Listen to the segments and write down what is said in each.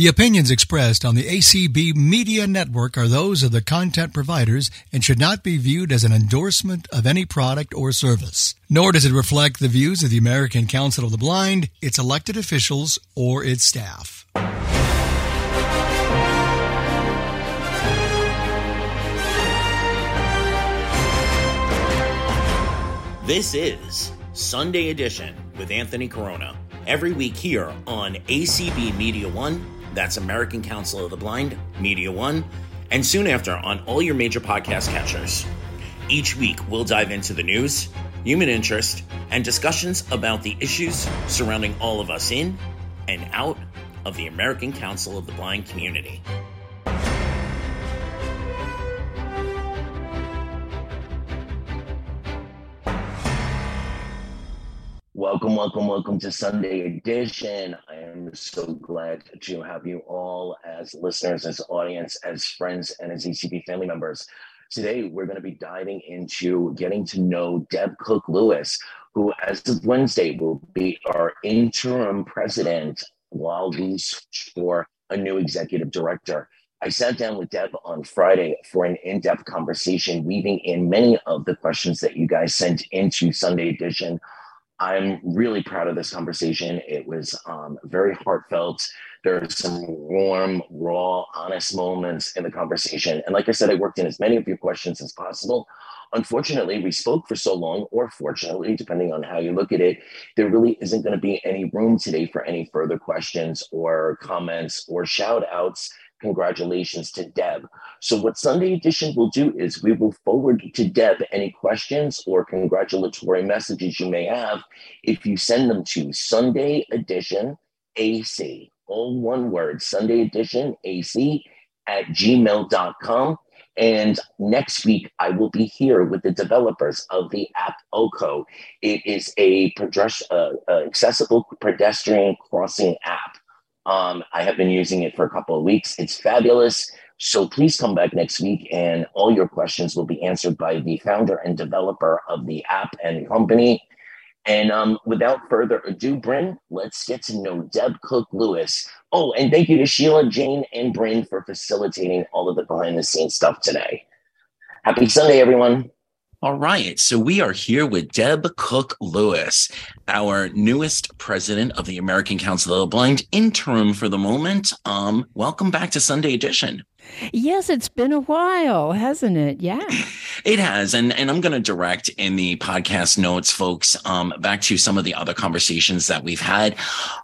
The opinions expressed on the ACB Media Network are those of the content providers and should not be viewed as an endorsement of any product or service. Nor does it reflect the views of the American Council of the Blind, its elected officials, or its staff. This is Sunday Edition with Anthony Corona. Every week here on ACB Media One that's American Council of the Blind, Media One, and soon after on all your major podcast catchers. Each week, we'll dive into the news, human interest, and discussions about the issues surrounding all of us in and out of the American Council of the Blind community. Welcome, welcome, welcome to Sunday Edition. I am so glad to have you all as listeners, as audience, as friends, and as ACB family members. Today, we're going to be diving into getting to know Deb Cook Lewis, who, as of Wednesday, will be our interim president while we search for a new executive director. I sat down with Deb on Friday for an in depth conversation, weaving in many of the questions that you guys sent into Sunday Edition I'm really proud of this conversation. It was um, very heartfelt. There are some warm, raw, honest moments in the conversation. And like I said, I worked in as many of your questions as possible. Unfortunately, we spoke for so long, or fortunately, depending on how you look at it, there really isn't going to be any room today for any further questions or comments or shout outs congratulations to Deb. So, what Sunday Edition will do is we will forward to Deb any questions or congratulatory messages you may have if you send them to Sunday Edition AC, all one word, Sunday Edition AC at gmail.com. And next week, I will be here with the developers of the app Oko. It is a uh, accessible pedestrian crossing app. Um, I have been using it for a couple of weeks. It's fabulous. So please come back next week and all your questions will be answered by the founder and developer of the app and company. And um, without further ado, Bryn, let's get to know Deb Cook Lewis. Oh, and thank you to Sheila, Jane, and Bryn for facilitating all of the behind the scenes stuff today. Happy Sunday, everyone. All right. So we are here with Deb Cook Lewis, our newest president of the American Council of the Blind, interim for the moment. Um, welcome back to Sunday Edition. Yes, it's been a while, hasn't it? Yeah. It has. And and I'm gonna direct in the podcast notes, folks, um, back to some of the other conversations that we've had.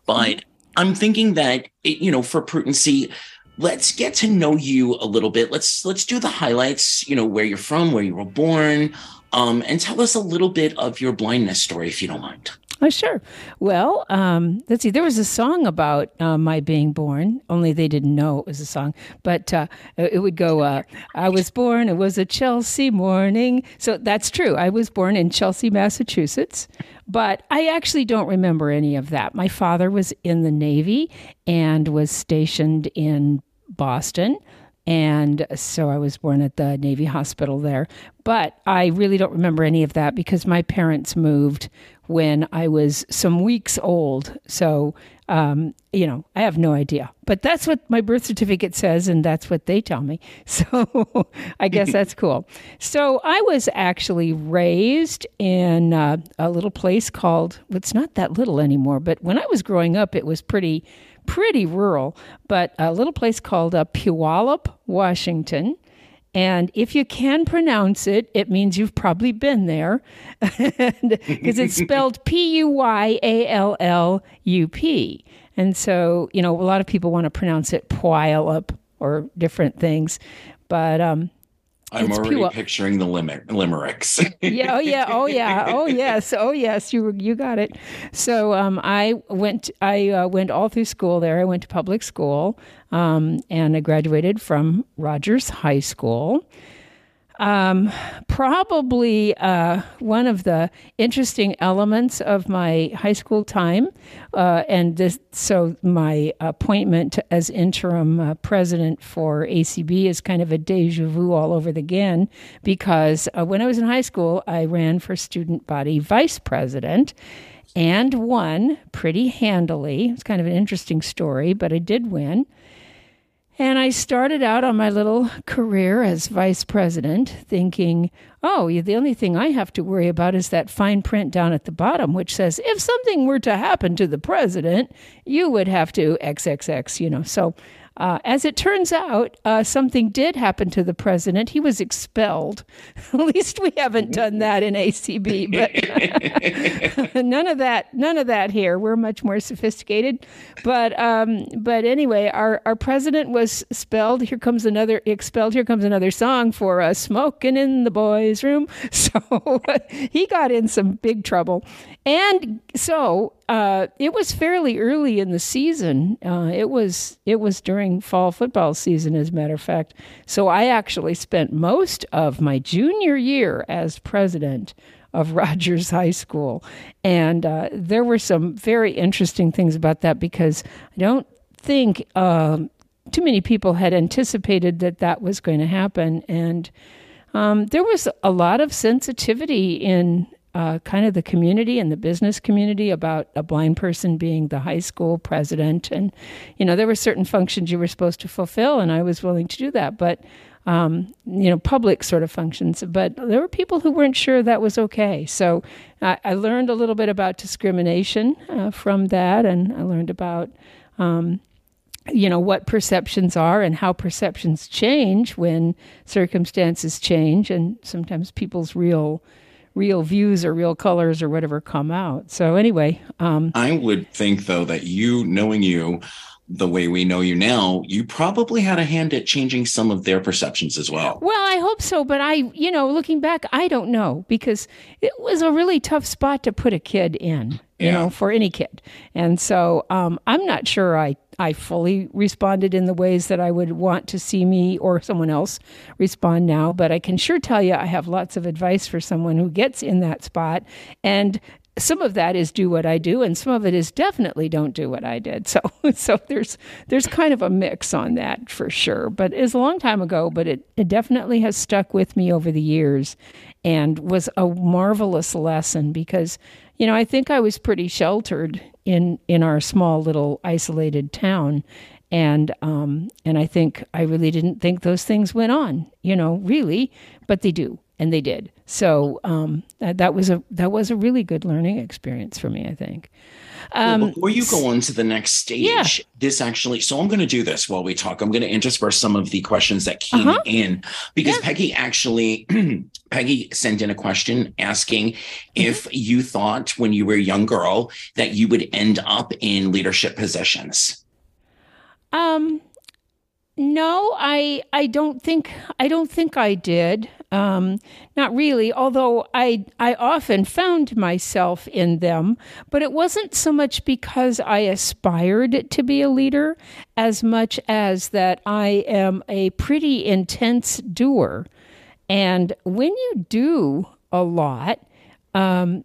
But I'm thinking that it, you know, for prudency, let's get to know you a little bit. Let's let's do the highlights. You know where you're from, where you were born, um, and tell us a little bit of your blindness story, if you don't mind. Oh, sure. Well, um, let's see. There was a song about uh, my being born, only they didn't know it was a song. But uh, it would go, uh, I was born, it was a Chelsea morning. So that's true. I was born in Chelsea, Massachusetts. But I actually don't remember any of that. My father was in the Navy and was stationed in Boston. And so I was born at the Navy Hospital there. But I really don't remember any of that because my parents moved when I was some weeks old. So, um, you know, I have no idea. But that's what my birth certificate says, and that's what they tell me. So I guess that's cool. So I was actually raised in uh, a little place called, well, it's not that little anymore, but when I was growing up, it was pretty pretty rural, but a little place called uh, Puyallup, Washington. And if you can pronounce it, it means you've probably been there because it's spelled P U Y A L L U P. And so, you know, a lot of people want to pronounce it Puyallup or different things. But um, I'm it's already picturing the limerick, limericks. yeah. Oh yeah. Oh yeah. Oh yes. Oh yes. You you got it. So um, I went. I uh, went all through school there. I went to public school, um, and I graduated from Rogers High School. Um, probably uh, one of the interesting elements of my high school time, uh, and this, so my appointment as interim uh, president for ACB is kind of a deja vu all over again, because uh, when I was in high school, I ran for student body vice president. and won pretty handily. It's kind of an interesting story, but I did win. And I started out on my little career as vice president thinking, oh, the only thing I have to worry about is that fine print down at the bottom, which says, if something were to happen to the president, you would have to XXX, you know. So uh, as it turns out, uh, something did happen to the president. He was expelled. At least we haven't done that in ACB, but none of that. None of that here. We're much more sophisticated. But um, but anyway, our our president was expelled. Here comes another expelled. Here comes another song for us. Smoking in the boys' room. So he got in some big trouble, and so uh, it was fairly early in the season. Uh, it was it was during fall football season, as a matter of fact. So I actually spent most of my junior year as president of Rogers High School, and uh, there were some very interesting things about that because I don't think um, too many people had anticipated that that was going to happen, and um, there was a lot of sensitivity in uh, kind of the community and the business community about a blind person being the high school president. And, you know, there were certain functions you were supposed to fulfill, and I was willing to do that. But, um, you know, public sort of functions. But there were people who weren't sure that was okay. So I, I learned a little bit about discrimination uh, from that, and I learned about. Um, you know what perceptions are and how perceptions change when circumstances change and sometimes people's real real views or real colors or whatever come out. So anyway, um, I would think though that you, knowing you the way we know you now, you probably had a hand at changing some of their perceptions as well. Well, I hope so, but I, you know, looking back, I don't know because it was a really tough spot to put a kid in, you yeah. know, for any kid. And so um, I'm not sure I I fully responded in the ways that I would want to see me or someone else respond now, but I can sure tell you I have lots of advice for someone who gets in that spot. And some of that is do what I do, and some of it is definitely don't do what I did. So, so there's there's kind of a mix on that for sure. But it's a long time ago, but it, it definitely has stuck with me over the years, and was a marvelous lesson because you know I think I was pretty sheltered in in our small little isolated town and um, and I think I really didn't think those things went on, you know, really, but they do, and they did. So um, that, that was a that was a really good learning experience for me. I think. Um, well, before you go on to the next stage, yeah. this actually, so I'm going to do this while we talk. I'm going to intersperse some of the questions that came uh-huh. in because yeah. Peggy actually, Peggy sent in a question asking mm-hmm. if you thought when you were a young girl that you would end up in leadership positions. Um, no, I I don't think I don't think I did. Um, not really, although I I often found myself in them, but it wasn't so much because I aspired to be a leader as much as that I am a pretty intense doer, and when you do a lot, um,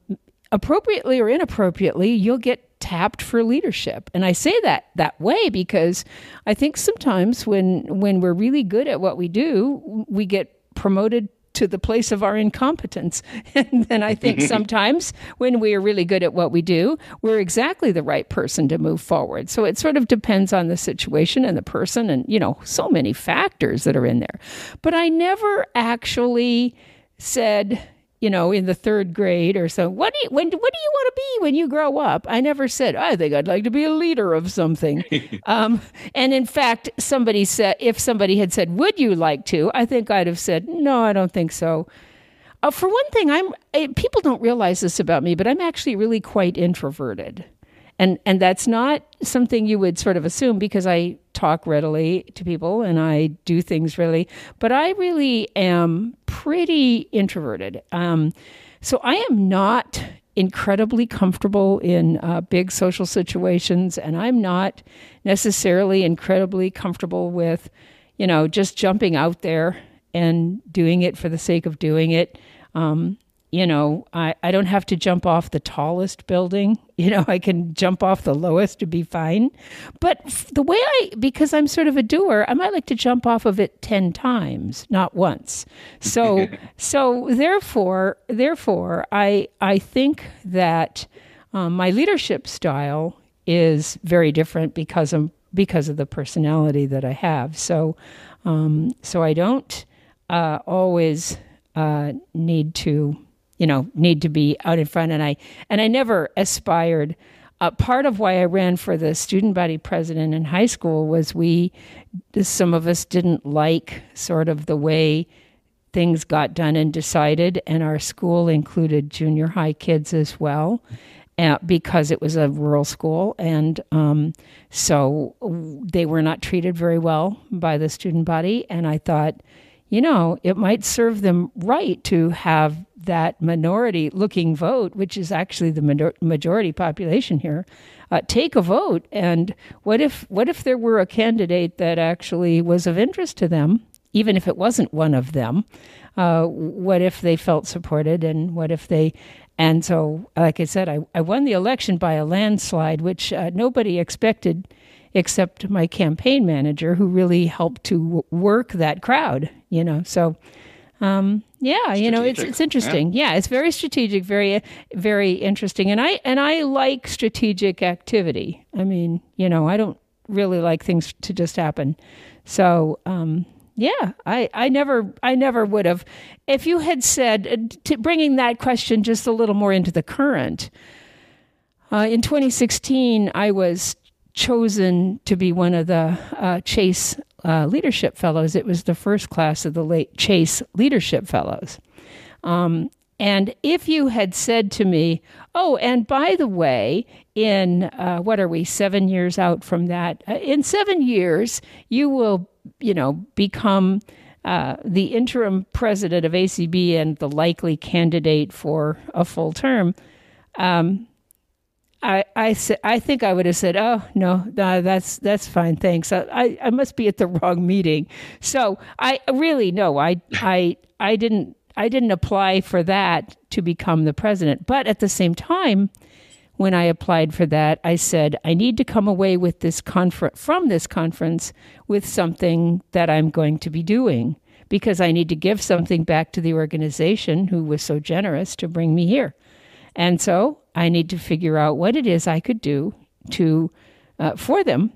appropriately or inappropriately, you'll get tapped for leadership. And I say that that way because I think sometimes when when we're really good at what we do, we get promoted to the place of our incompetence. And then I think sometimes when we are really good at what we do, we're exactly the right person to move forward. So it sort of depends on the situation and the person and, you know, so many factors that are in there. But I never actually said, you know, in the third grade or so. What do you when what do you want to be when you grow up? I never said I think I'd like to be a leader of something. um, and in fact, somebody said if somebody had said, "Would you like to?" I think I'd have said, "No, I don't think so." Uh, for one thing, I'm I, people don't realize this about me, but I'm actually really quite introverted and and that's not something you would sort of assume because I talk readily to people and I do things really, but I really am pretty introverted. Um, so I am not incredibly comfortable in uh, big social situations, and I'm not necessarily incredibly comfortable with, you know, just jumping out there and doing it for the sake of doing it. Um, you know, I, I don't have to jump off the tallest building. You know, I can jump off the lowest to be fine. But the way I, because I'm sort of a doer, I might like to jump off of it 10 times, not once. So, so therefore, therefore, I, I think that Um, my leadership style is very different because of because of the personality that I have. So, um, so I don't uh, always uh, need to, you know, need to be out in front. And I and I never aspired. Uh, part of why I ran for the student body president in high school was we, some of us didn't like sort of the way things got done and decided, and our school included junior high kids as well uh, because it was a rural school, and um, so they were not treated very well by the student body. And I thought, you know, it might serve them right to have that minority-looking vote, which is actually the majority population here, uh, take a vote. And what if what if there were a candidate that actually was of interest to them, even if it wasn't one of them? Uh, what if they felt supported, and what if they and so, like I said, I, I won the election by a landslide, which uh, nobody expected except my campaign manager, who really helped to work that crowd, you know. So, um, yeah, strategic. you know, it's it's interesting. Yeah. yeah. it's very strategic, very very interesting, and I and I like strategic activity. I mean, you know, I don't really like things to just happen. So, um, yeah, I, I never I never would have. If you had said uh, to bringing that question just a little more into the current, uh, in 2016, I was chosen to be one of the uh, Chase uh, Leadership Fellows. It was the first class of the late Chase Leadership Fellows. Um, and if you had said to me, oh, and by the way, in uh, what are we, seven years out from that? Uh, in seven years, you will you know, become uh, the interim president of ACB and the likely candidate for a full term, um, I I, I think I would have said, "Oh no, no, that's that's fine, thanks. I, I must be at the wrong meeting." So I really no, I I I didn't I didn't apply for that to become the president, but at the same time, when I applied for that, I said, I need to come away with this confer- from this conference with something that I'm going to be doing because I need to give something back to the organization who was so generous to bring me here. And so I need to figure out what it is I could do to uh, for them.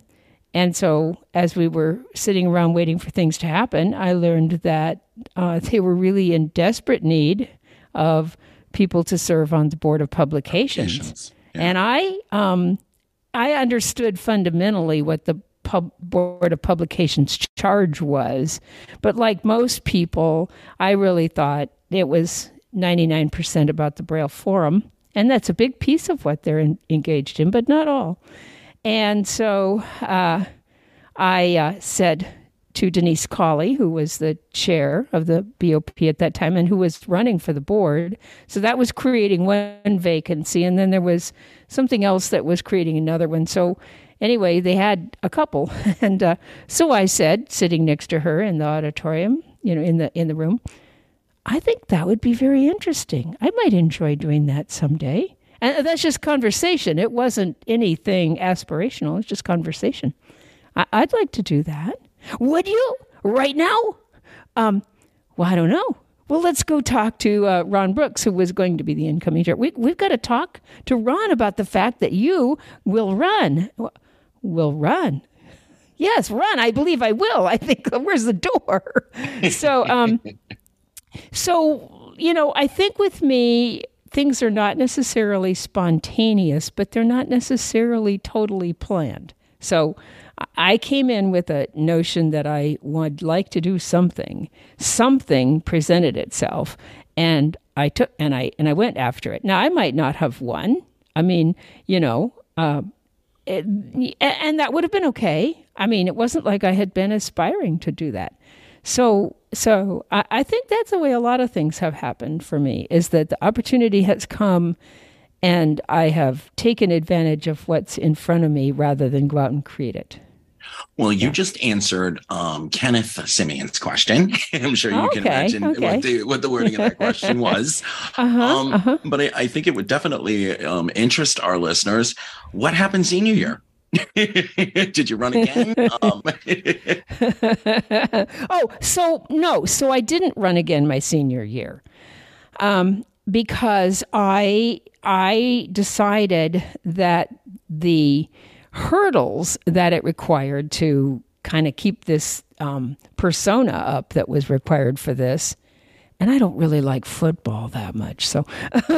And so as we were sitting around waiting for things to happen, I learned that uh, they were really in desperate need of people to serve on the board of publications. And I, um, I understood fundamentally what the pub- Board of Publications charge was, but like most people, I really thought it was 99% about the Braille Forum. And that's a big piece of what they're in, engaged in, but not all. And so uh, I uh, said, to Denise Colley, who was the chair of the BOP at that time and who was running for the board. So that was creating one vacancy. And then there was something else that was creating another one. So anyway, they had a couple. And uh, so I said, sitting next to her in the auditorium, you know, in the in the room, I think that would be very interesting. I might enjoy doing that someday. And that's just conversation. It wasn't anything aspirational. It's just conversation. I- I'd like to do that. Would you right now? Um, well, I don't know. Well, let's go talk to uh, Ron Brooks, who was going to be the incoming chair. We, we've got to talk to Ron about the fact that you will run. Will run. Yes, run. I believe I will. I think where's the door? so, um, so you know, I think with me, things are not necessarily spontaneous, but they're not necessarily totally planned. So I came in with a notion that I would like to do something. Something presented itself, and I took and I and I went after it. Now I might not have won. I mean, you know, uh, it, and that would have been okay. I mean, it wasn't like I had been aspiring to do that. So, so I, I think that's the way a lot of things have happened for me. Is that the opportunity has come and I have taken advantage of what's in front of me rather than go out and create it. Well, you yeah. just answered um, Kenneth Semien's question. I'm sure you okay, can imagine okay. what, the, what the wording of that question was. uh-huh, um, uh-huh. But I, I, think it would definitely um, interest our listeners. What happened senior year? Did you run again? um. oh, so no, so I didn't run again my senior year um, because I I decided that the hurdles that it required to kind of keep this um, persona up that was required for this and I don't really like football that much. So,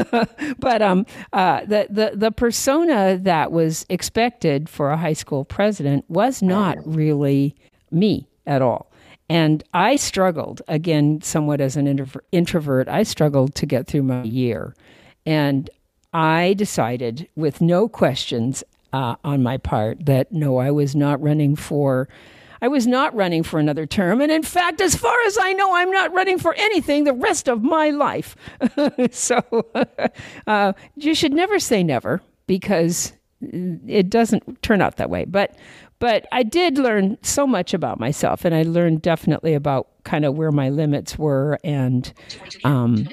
but um, uh, the the the persona that was expected for a high school president was not really me at all. And I struggled again, somewhat as an introvert. I struggled to get through my year, and I decided, with no questions uh, on my part, that no, I was not running for I was not running for another term. And in fact, as far as I know, I'm not running for anything the rest of my life. so uh, you should never say never because it doesn't turn out that way. But but I did learn so much about myself, and I learned definitely about kind of where my limits were, and um,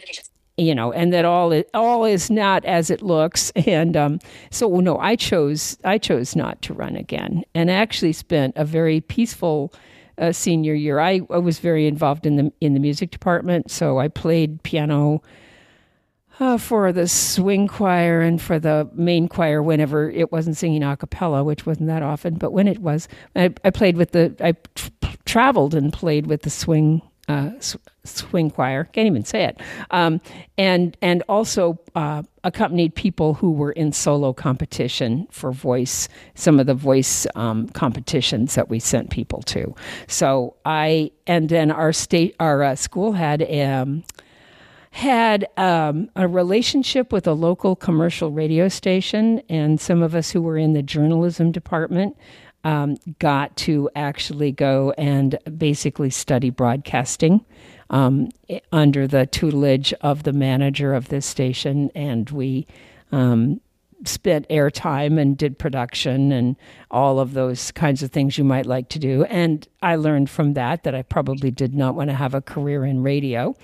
you know, and that all is, all is not as it looks. And um, so, no, I chose I chose not to run again, and actually spent a very peaceful uh, senior year. I, I was very involved in the in the music department, so I played piano. Uh, for the swing choir and for the main choir whenever it wasn't singing a cappella, which wasn't that often, but when it was, I, I played with the, I traveled and played with the swing uh, swing choir. Can't even say it. Um, and and also uh, accompanied people who were in solo competition for voice. Some of the voice um, competitions that we sent people to. So I and then our state our uh, school had. Um, had um, a relationship with a local commercial radio station, and some of us who were in the journalism department um, got to actually go and basically study broadcasting um, under the tutelage of the manager of this station, and we um, spent airtime and did production and all of those kinds of things you might like to do. And I learned from that that I probably did not want to have a career in radio,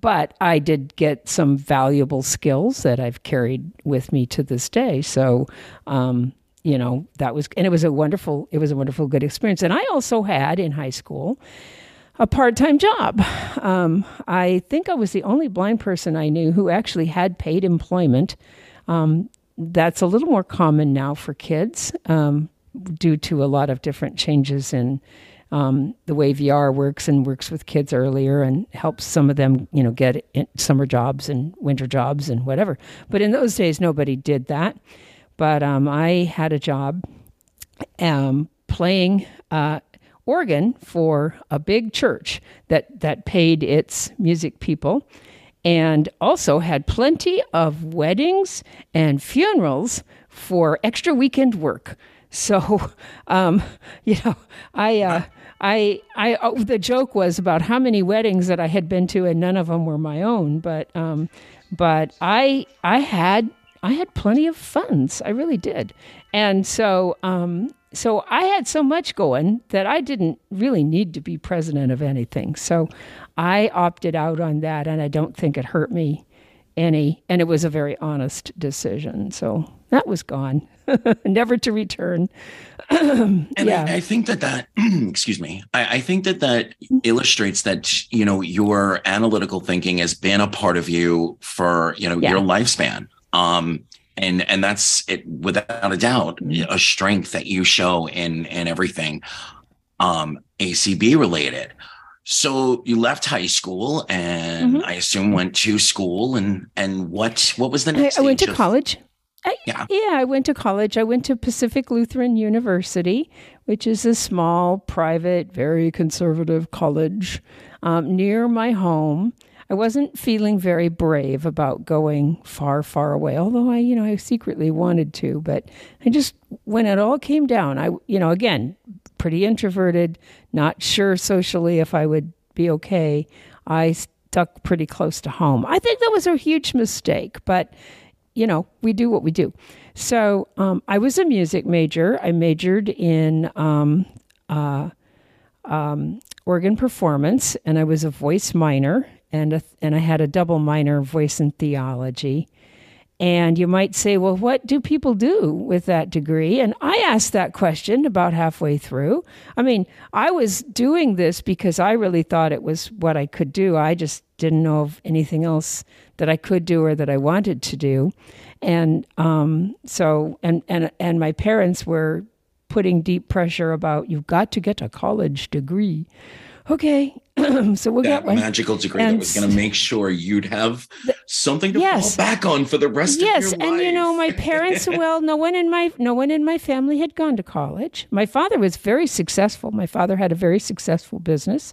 but I did get some valuable skills that I've carried with me to this day. So, um, you know that was and it was a wonderful it was a wonderful good experience and i also had in high school a part-time job um, i think i was the only blind person i knew who actually had paid employment um, that's a little more common now for kids um, due to a lot of different changes in um, the way VR works and works with kids earlier and helps some of them, you know, get summer jobs and winter jobs and whatever. But in those days, nobody did that. But um, I had a job um, playing uh, organ for a big church that, that paid its music people and also had plenty of weddings and funerals for extra weekend work. So, um, you know, I, uh, I, I, oh, the joke was about how many weddings that I had been to, and none of them were my own. But, um, but I, I had I had plenty of funds. I really did. And so, um, so I had so much going that I didn't really need to be president of anything. So I opted out on that, and I don't think it hurt me any. And it was a very honest decision. So that was gone, never to return. and yeah. I, I, think that that, excuse me, I, I, think that that illustrates that, you know, your analytical thinking has been a part of you for, you know, yeah. your lifespan. Um, and and that's it without a doubt a strength that you show in in everything um acb related so you left high school and mm-hmm. i assume went to school and and what what was the next i, I went to of, college I, yeah. yeah, I went to college. I went to Pacific Lutheran University, which is a small, private, very conservative college um, near my home. I wasn't feeling very brave about going far, far away, although I, you know, I secretly wanted to. But I just, when it all came down, I, you know, again, pretty introverted, not sure socially if I would be okay. I stuck pretty close to home. I think that was a huge mistake, but, you know, we do what we do. So um, I was a music major. I majored in um, uh, um, organ performance, and I was a voice minor and a, and I had a double minor voice and theology. And you might say, well, what do people do with that degree? And I asked that question about halfway through. I mean, I was doing this because I really thought it was what I could do. I just didn't know of anything else that I could do or that I wanted to do. and um, so and and and my parents were putting deep pressure about you've got to get a college degree. Okay, so we'll that get one. magical degree and that was going to make sure you'd have something to yes. fall back on for the rest yes, of your life. Yes, and you know, my parents. well, no one in my no one in my family had gone to college. My father was very successful. My father had a very successful business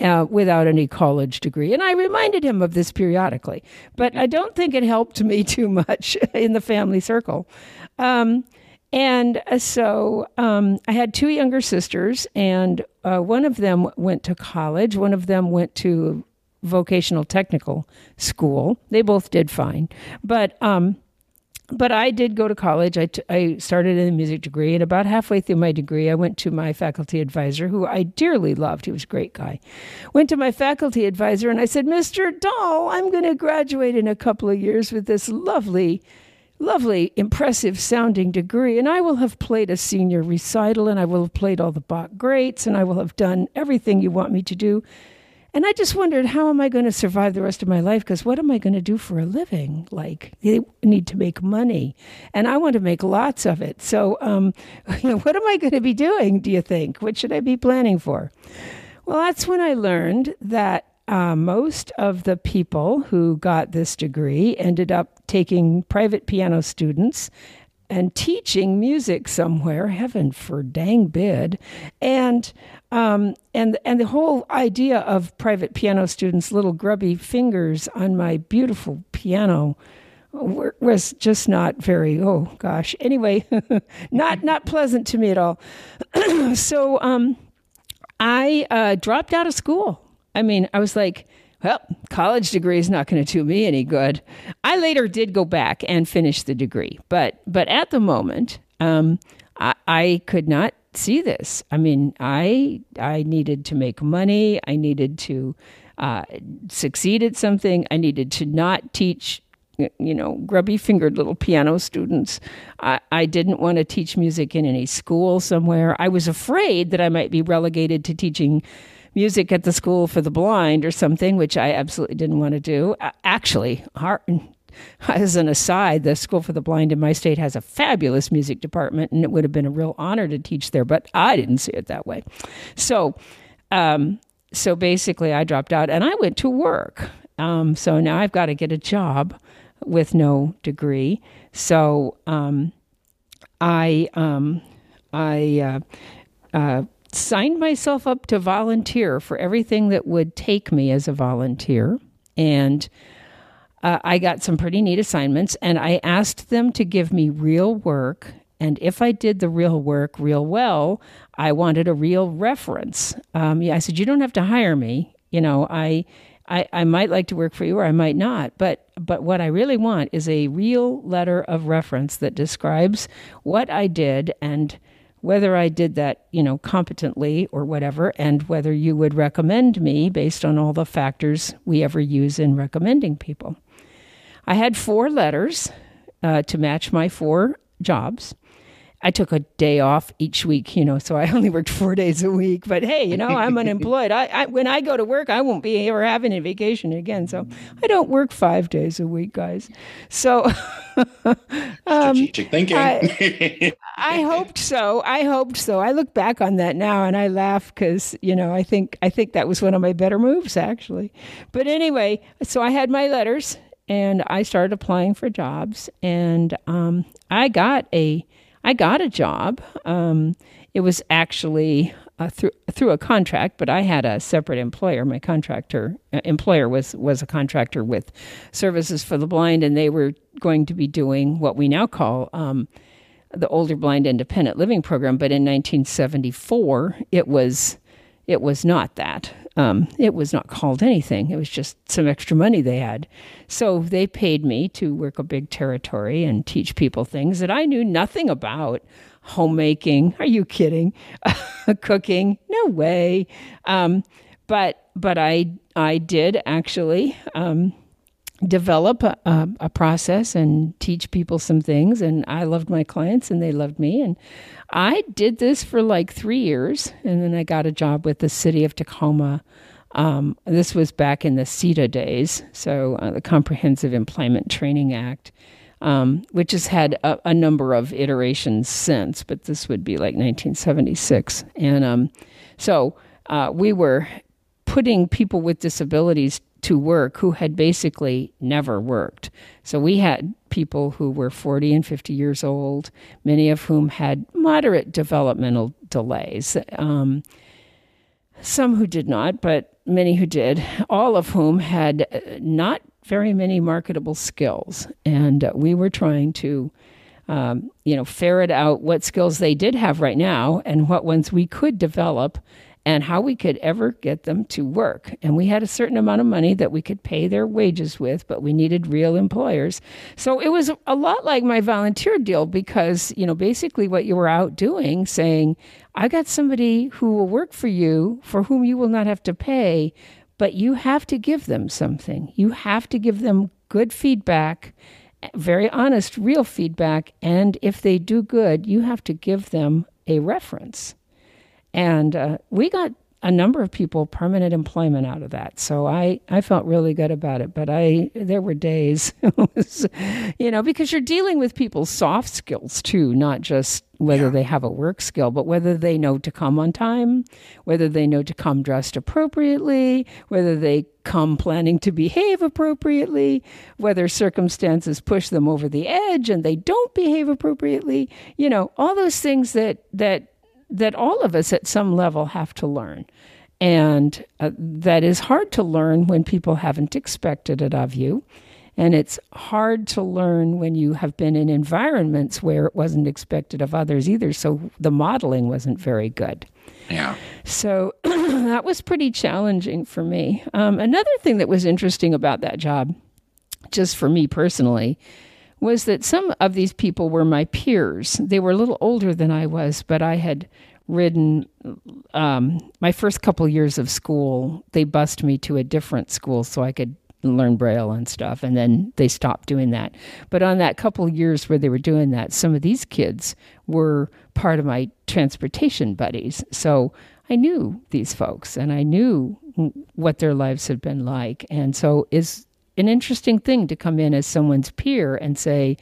uh, without any college degree, and I reminded him of this periodically. But I don't think it helped me too much in the family circle. Um, and uh, so um, I had two younger sisters, and uh, one of them went to college, one of them went to vocational technical school. They both did fine. But, um, but I did go to college. I, t- I started in a music degree, and about halfway through my degree, I went to my faculty advisor, who I dearly loved. He was a great guy. Went to my faculty advisor, and I said, Mr. Dahl, I'm going to graduate in a couple of years with this lovely lovely, impressive sounding degree, and I will have played a senior recital, and I will have played all the Bach greats, and I will have done everything you want me to do. And I just wondered, how am I going to survive the rest of my life? Because what am I going to do for a living? Like, they need to make money, and I want to make lots of it. So, um, you know, what am I going to be doing, do you think? What should I be planning for? Well, that's when I learned that uh, most of the people who got this degree ended up taking private piano students and teaching music somewhere. Heaven for dang bid, and um, and and the whole idea of private piano students' little grubby fingers on my beautiful piano was just not very oh gosh. Anyway not not pleasant to me at all. So um, i uh, dropped out of school I mean, I was like, well, college degree is not going to do me any good. I later did go back and finish the degree, but but at the moment, um, I, I could not see this. I mean, I I needed to make money. I needed to uh, succeed at something. I needed to not teach you know, grubby fingered little piano students. I, I, didn't want to teach music in any school somewhere. I was afraid that I might be relegated to teaching music at the school for the blind or something, which I absolutely didn't want to do. Actually, as an aside, the School for the Blind in my state has a fabulous music department, and it would have been a real honor to teach there, but I didn't see it that way. So, um, so basically, I dropped out and I went to work. Um, so now I've got to get a job with no degree. So um, I um, I uh, uh, signed myself up to volunteer for everything that would take me as a volunteer. And uh, I got some pretty neat assignments, and I asked them to give me real work. And if I did the real work real well, I wanted a real reference. Um, yeah, I said, You don't have to hire me. You know, I. I, I might like to work for you or I might not, but but what I really want is a real letter of reference that describes what I did and whether I did that, you know, competently or whatever, and whether you would recommend me based on all the factors we ever use in recommending people. I had four letters uh, to match my four jobs. I took a day off each week, you know, so I only worked four days a week. But hey, you know, I'm unemployed. I, I, when I go to work, I won't be ever having a vacation again. So I don't work five days a week, guys. So um, strategic thinking. I, I, hoped so. I hoped so. I look back on that now and I laugh because you know I think I think that was one of my better moves actually. But anyway, so I had my letters and I started applying for jobs and um, I got a I got a job. Um, it was actually uh, through through a contract, but I had a separate employer. My contractor uh, employer was was a contractor with Services for the Blind, and they were going to be doing what we now call um, the Older Blind Independent Living Program. But in 1974, it was it was not that. Um, it was not called anything. It was just some extra money they had. So they paid me to work a big territory and teach people things that I knew nothing about. Homemaking? Are you kidding? Cooking? No way. Um, but but I I did actually um, develop a, a, process and teach people some things. And I loved my clients and they loved me. And I did this for like three years. And then I got a job with the city of Tacoma. Um, this was back in the CETA days, so uh, the Comprehensive Employment Training Act. um, which has had a, a, number of iterations since, but this would be like 1976. And um, so uh, we were putting people with disabilities to work who had basically never worked. So we had people who were 40 and 50 years old, many of whom had moderate developmental delays. Um, some who did not, but many who did, all of whom had uh, not very many marketable skills. And uh, we were trying to, um, you know, ferret out what skills they did have right now and what ones we could develop and how we could ever get them to work. And we had a certain amount of money that we could pay their wages with, but we needed real employers. So it was a lot like my volunteer deal because, you know, basically what you were out doing saying, I got somebody who will work for you for whom you will not have to pay, but you have to give them something. You have to give them good feedback, very honest, real feedback. And if they do good, you have to give them a reference. And uh, we got a number of people permanent employment out of that. So I, I felt really good about it. But I there were days, was, you know, because you're dealing with people's soft skills too, not just whether yeah. they have a work skill, but whether they know to come on time, whether they know to come dressed appropriately, whether they come planning to behave appropriately, whether circumstances push them over the edge and they don't behave appropriately, you know, all those things that that that all of us at some level have to learn. And uh, that is hard to learn when people haven't expected it of you. And it's hard to learn when you have been in environments where it wasn't expected of others either. So the modeling wasn't very good. Yeah. So that was pretty challenging for me. Um, another thing that was interesting about that job, just for me personally, was that some of these people were my peers. They were a little older than I was, but I had ridden um, my first couple years of school. They bused me to a different school so I could learn braille and stuff and then they stopped doing that but on that couple years where they were doing that some of these kids were part of my transportation buddies so i knew these folks and i knew what their lives had been like and so is an interesting thing to come in as someone's peer and say,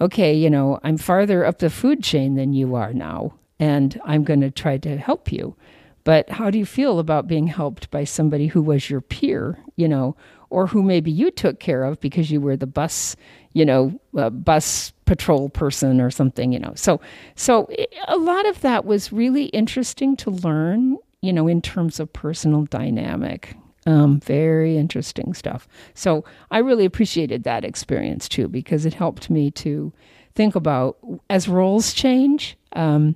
okay, you know, I'm farther up the food chain than you are now, and I'm going to try to help you. But how do you feel about being helped by somebody who was your peer, you know, or who maybe you took care of because you were the bus, you know, uh, bus patrol person or something, you know? So, so a lot of that was really interesting to learn, you know, in terms of personal dynamic. Um, very interesting stuff. So I really appreciated that experience too because it helped me to think about as roles change, um,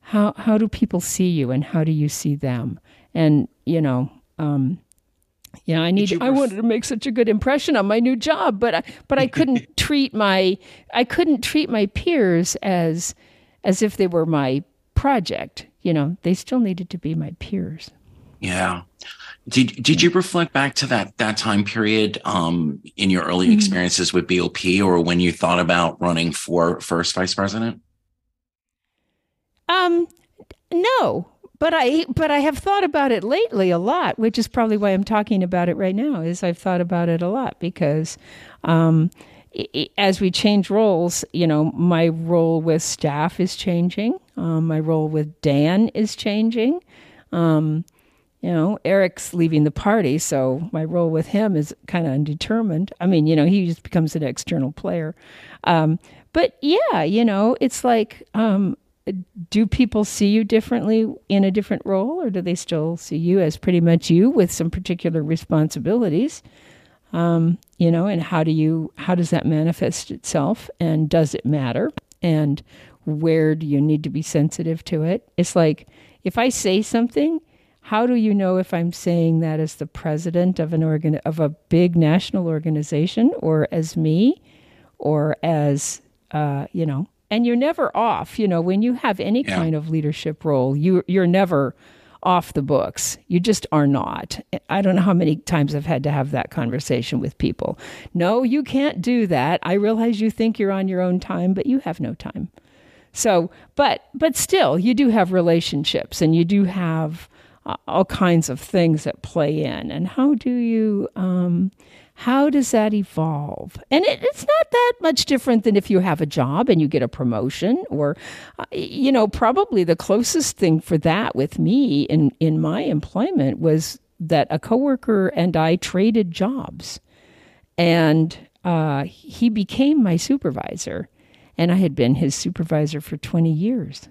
how how do people see you and how do you see them? And you know, um, yeah, I need. Ref- I wanted to make such a good impression on my new job, but I, but I couldn't treat my I couldn't treat my peers as as if they were my project. You know, they still needed to be my peers. Yeah. Did did you reflect back to that that time period um, in your early mm-hmm. experiences with BOP, or when you thought about running for first vice president? Um, no, but I but I have thought about it lately a lot, which is probably why I'm talking about it right now. Is I've thought about it a lot because. Um, as we change roles, you know, my role with staff is changing. Um, my role with Dan is changing. Um, you know, Eric's leaving the party, so my role with him is kind of undetermined. I mean, you know, he just becomes an external player. Um, but yeah, you know, it's like, um, do people see you differently in a different role, or do they still see you as pretty much you with some particular responsibilities? Um, you know, and how do you how does that manifest itself, and does it matter? And where do you need to be sensitive to it? It's like if I say something how do you know if I'm saying that as the president of an organ of a big national organization or as me or as uh, you know and you're never off you know when you have any yeah. kind of leadership role you you're never off the books. You just are not. I don't know how many times i've had to have that conversation with people. No you can't do that. I realize you think you're on your own time but you have no time. So but but still you do have relationships and you do have all kinds of things that play in. And how do you um, how does that evolve? And it, it's not that much different than if you have a job and you get a promotion, or, uh, you know, probably the closest thing for that with me in, in my employment was that a coworker and I traded jobs. And uh, he became my supervisor, and I had been his supervisor for 20 years.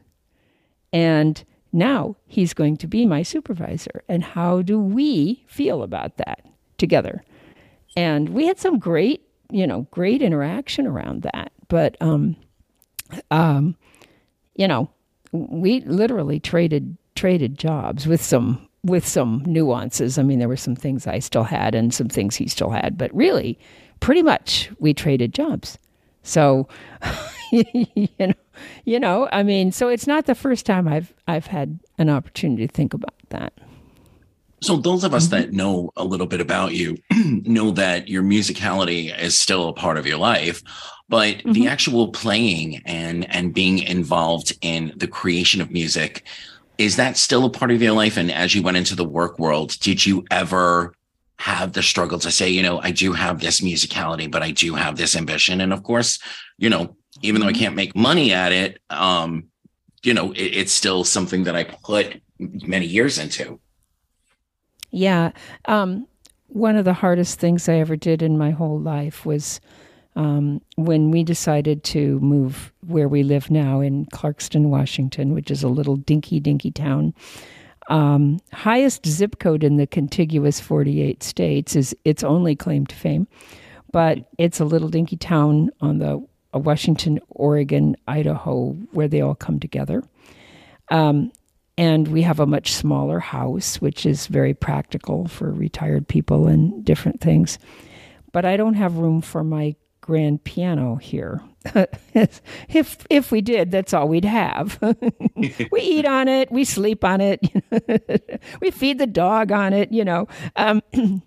And now he's going to be my supervisor. And how do we feel about that together? And we had some great, you know, great interaction around that. But, um, um, you know, we literally traded traded jobs with some with some nuances. I mean, there were some things I still had and some things he still had, but really, pretty much we traded jobs. So, you know, you know, I mean, so it's not the first time I've I've had an opportunity to think about that. So those of us mm-hmm. that know a little bit about you know that your musicality is still a part of your life, but mm-hmm. the actual playing and and being involved in the creation of music is that still a part of your life and as you went into the work world did you ever have the struggle to say you know I do have this musicality but I do have this ambition and of course you know even though I mm-hmm. can't make money at it um you know it, it's still something that I put many years into yeah. Um, one of the hardest things I ever did in my whole life was um, when we decided to move where we live now in Clarkston, Washington, which is a little dinky, dinky town. Um, highest zip code in the contiguous 48 states is its only claim to fame, but it's a little dinky town on the uh, Washington, Oregon, Idaho, where they all come together. Um, and we have a much smaller house, which is very practical for retired people and different things. But I don't have room for my grand piano here. if if we did, that's all we'd have. we eat on it, we sleep on it, we feed the dog on it. You know, um,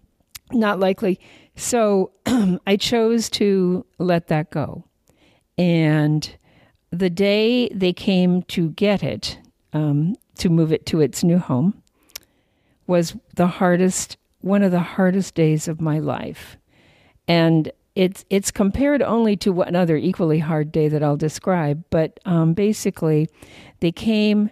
not likely. So I chose to let that go, and the day they came to get it, um, to move it to its new home was the hardest one of the hardest days of my life and it's it's compared only to another equally hard day that I'll describe but um, basically they came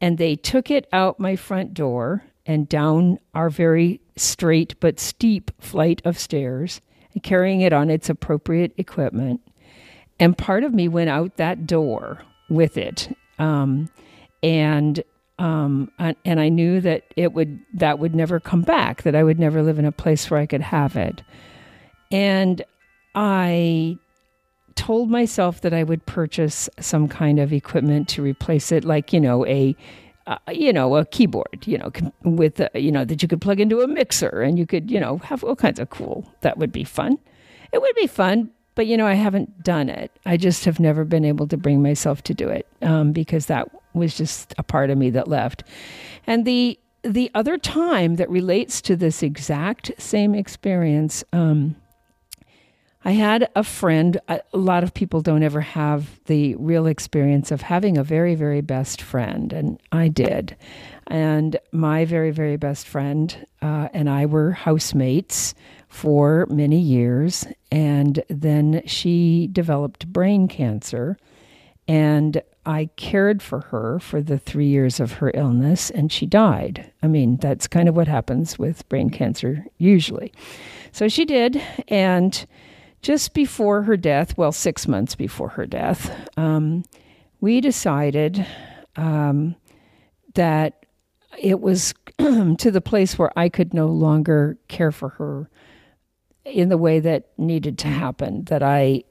and they took it out my front door and down our very straight but steep flight of stairs carrying it on its appropriate equipment and part of me went out that door with it um, and um, and I knew that it would that would never come back. That I would never live in a place where I could have it. And I told myself that I would purchase some kind of equipment to replace it, like you know a uh, you know a keyboard, you know with uh, you know that you could plug into a mixer and you could you know have all kinds of cool. That would be fun. It would be fun, but you know I haven't done it. I just have never been able to bring myself to do it um, because that was just a part of me that left. And the the other time that relates to this exact same experience, um, I had a friend. A lot of people don't ever have the real experience of having a very, very best friend, and I did. And my very, very best friend uh, and I were housemates for many years. And then she developed brain cancer. And I cared for her for the three years of her illness, and she died. I mean, that's kind of what happens with brain cancer usually. So she did, and just before her death, well, six months before her death, um, we decided um, that it was to the place where I could no longer care for her in the way that needed to happen that I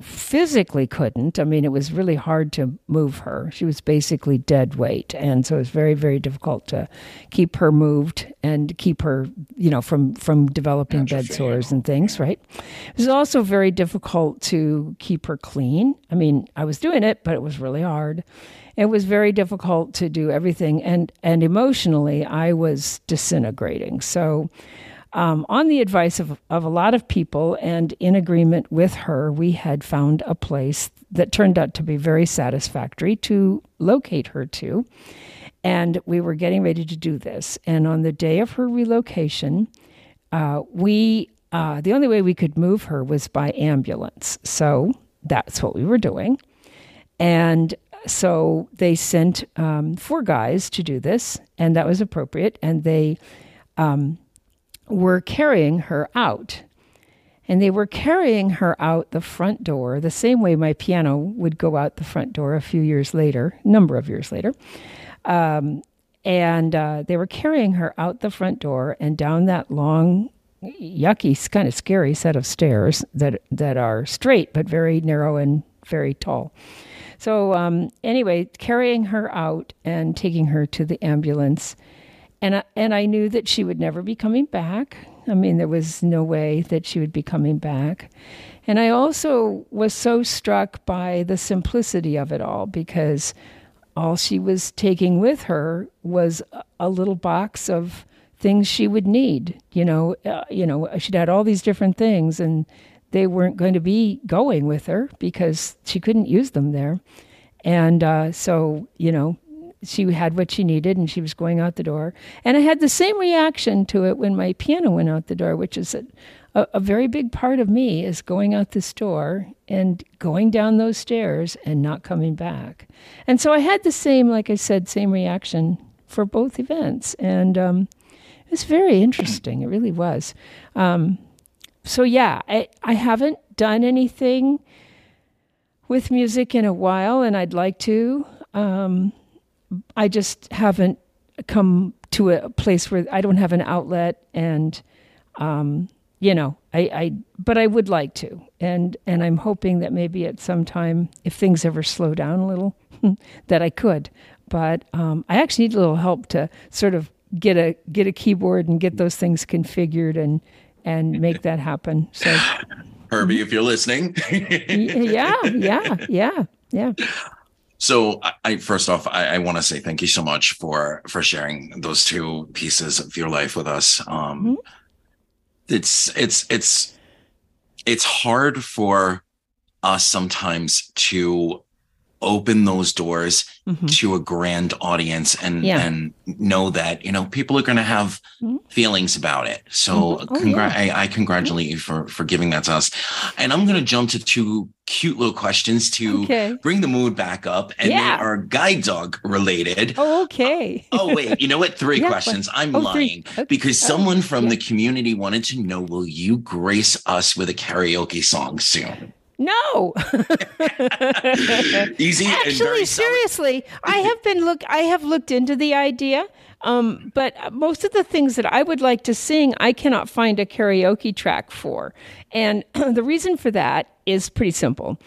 physically couldn't. I mean, it was really hard to move her. She was basically dead weight. And so it was very, very difficult to keep her moved and keep her, you know, from, from developing bed sores and things, right? It was also very difficult to keep her clean. I mean, I was doing it, but it was really hard. It was very difficult to do everything. And, and emotionally, I was disintegrating. So, um, on the advice of, of a lot of people and in agreement with her, we had found a place that turned out to be very satisfactory to locate her to. And we were getting ready to do this. And on the day of her relocation, uh, we uh, the only way we could move her was by ambulance. So that's what we were doing. And so they sent um, four guys to do this, and that was appropriate. And they um, were carrying her out. And they were carrying her out the front door the same way my piano would go out the front door a few years later, number of years later. Um, and uh, they were carrying her out the front door and down that long, yucky, kind of scary set of stairs that that are straight but very narrow and very tall. So um, anyway, carrying her out and taking her to the ambulance, and I, and I knew that she would never be coming back. I mean, there was no way that she would be coming back. And I also was so struck by the simplicity of it all because all she was taking with her was a little box of things she would need. You know, uh, you know, she'd had all these different things, and they weren't going to be going with her because she couldn't use them there. And uh, so, you know, she had what she needed, and she was going out the door. And I had the same reaction to it when my piano went out the door, which is a, a very big part of me is going out this door and going down those stairs and not coming back. And so I had the same, like I said, same reaction for both events. And um, it was very interesting. It really was. Um, so, yeah, I, I haven't done anything with music in a while, and I'd like to. Um, I just haven't come to a place where I don't have an outlet and um, you know, I, I, but I would like to, and and I'm hoping that maybe at some time, if things ever slow down a little, that I could. But um, I actually need a little help to sort of get a get a keyboard and get those things configured and and make that happen. So, Herbie, if you're listening, yeah, yeah, yeah, yeah. So, I first off, I, I want to say thank you so much for for sharing those two pieces of your life with us. Um, mm-hmm it's it's it's it's hard for us sometimes to open those doors mm-hmm. to a grand audience and yeah. and know that you know people are going to have mm-hmm. feelings about it so mm-hmm. oh, congr- yeah. I, I, congratulate you for for giving that to us and i'm going to jump to two cute little questions to okay. bring the mood back up and yeah. they are guide dog related oh okay oh wait you know what three questions i'm oh, lying okay. because oh, someone from the community wanted to know will you grace us with a karaoke song soon no. Easy. Actually, seriously, I have been look. I have looked into the idea. Um, but most of the things that I would like to sing, I cannot find a karaoke track for. And the reason for that is pretty simple.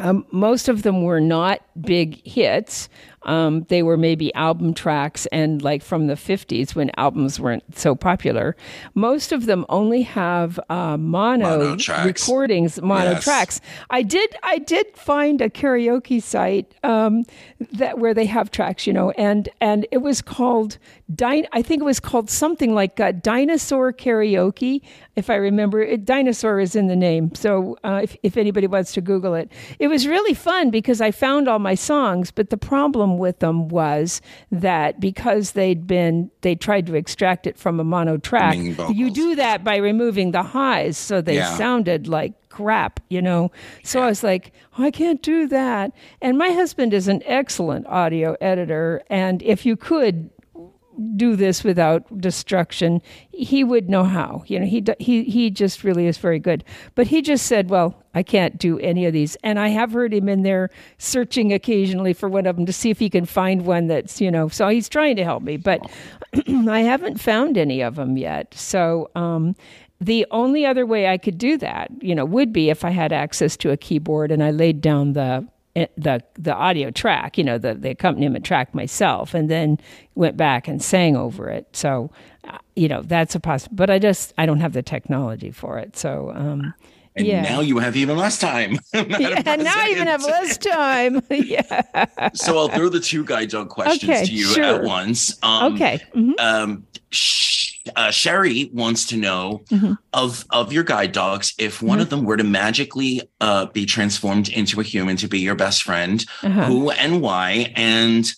Um, most of them were not big hits. Um, they were maybe album tracks and like from the 50s when albums weren't so popular. Most of them only have uh, mono, mono recordings, mono yes. tracks. I did I did find a karaoke site um, that where they have tracks, you know, and and it was called Din- I think it was called something like uh, Dinosaur Karaoke, if I remember. It, dinosaur is in the name, so uh, if if anybody wants to Google it, it was really fun because I found all my songs. But the problem with them was that because they'd been they tried to extract it from a mono track, you do that by removing the highs, so they yeah. sounded like crap, you know. So I was like, oh, I can't do that. And my husband is an excellent audio editor, and if you could do this without destruction, he would know how. You know, he he he just really is very good. But he just said, "Well, I can't do any of these." And I have heard him in there searching occasionally for one of them to see if he can find one that's you know. So he's trying to help me, but I haven't found any of them yet. So. Um, the only other way I could do that, you know, would be if I had access to a keyboard and I laid down the the the audio track, you know, the the accompaniment track myself, and then went back and sang over it. So, uh, you know, that's a possible. But I just I don't have the technology for it. So, um, and yeah. now you have even less time. yeah, and now I even have less time. yeah. So I'll throw the two guide dog questions okay, to you sure. at once. Um, okay. Mm-hmm. Um, uh, Sherry wants to know mm-hmm. of of your guide dogs if one mm-hmm. of them were to magically uh, be transformed into a human to be your best friend, uh-huh. who and why, and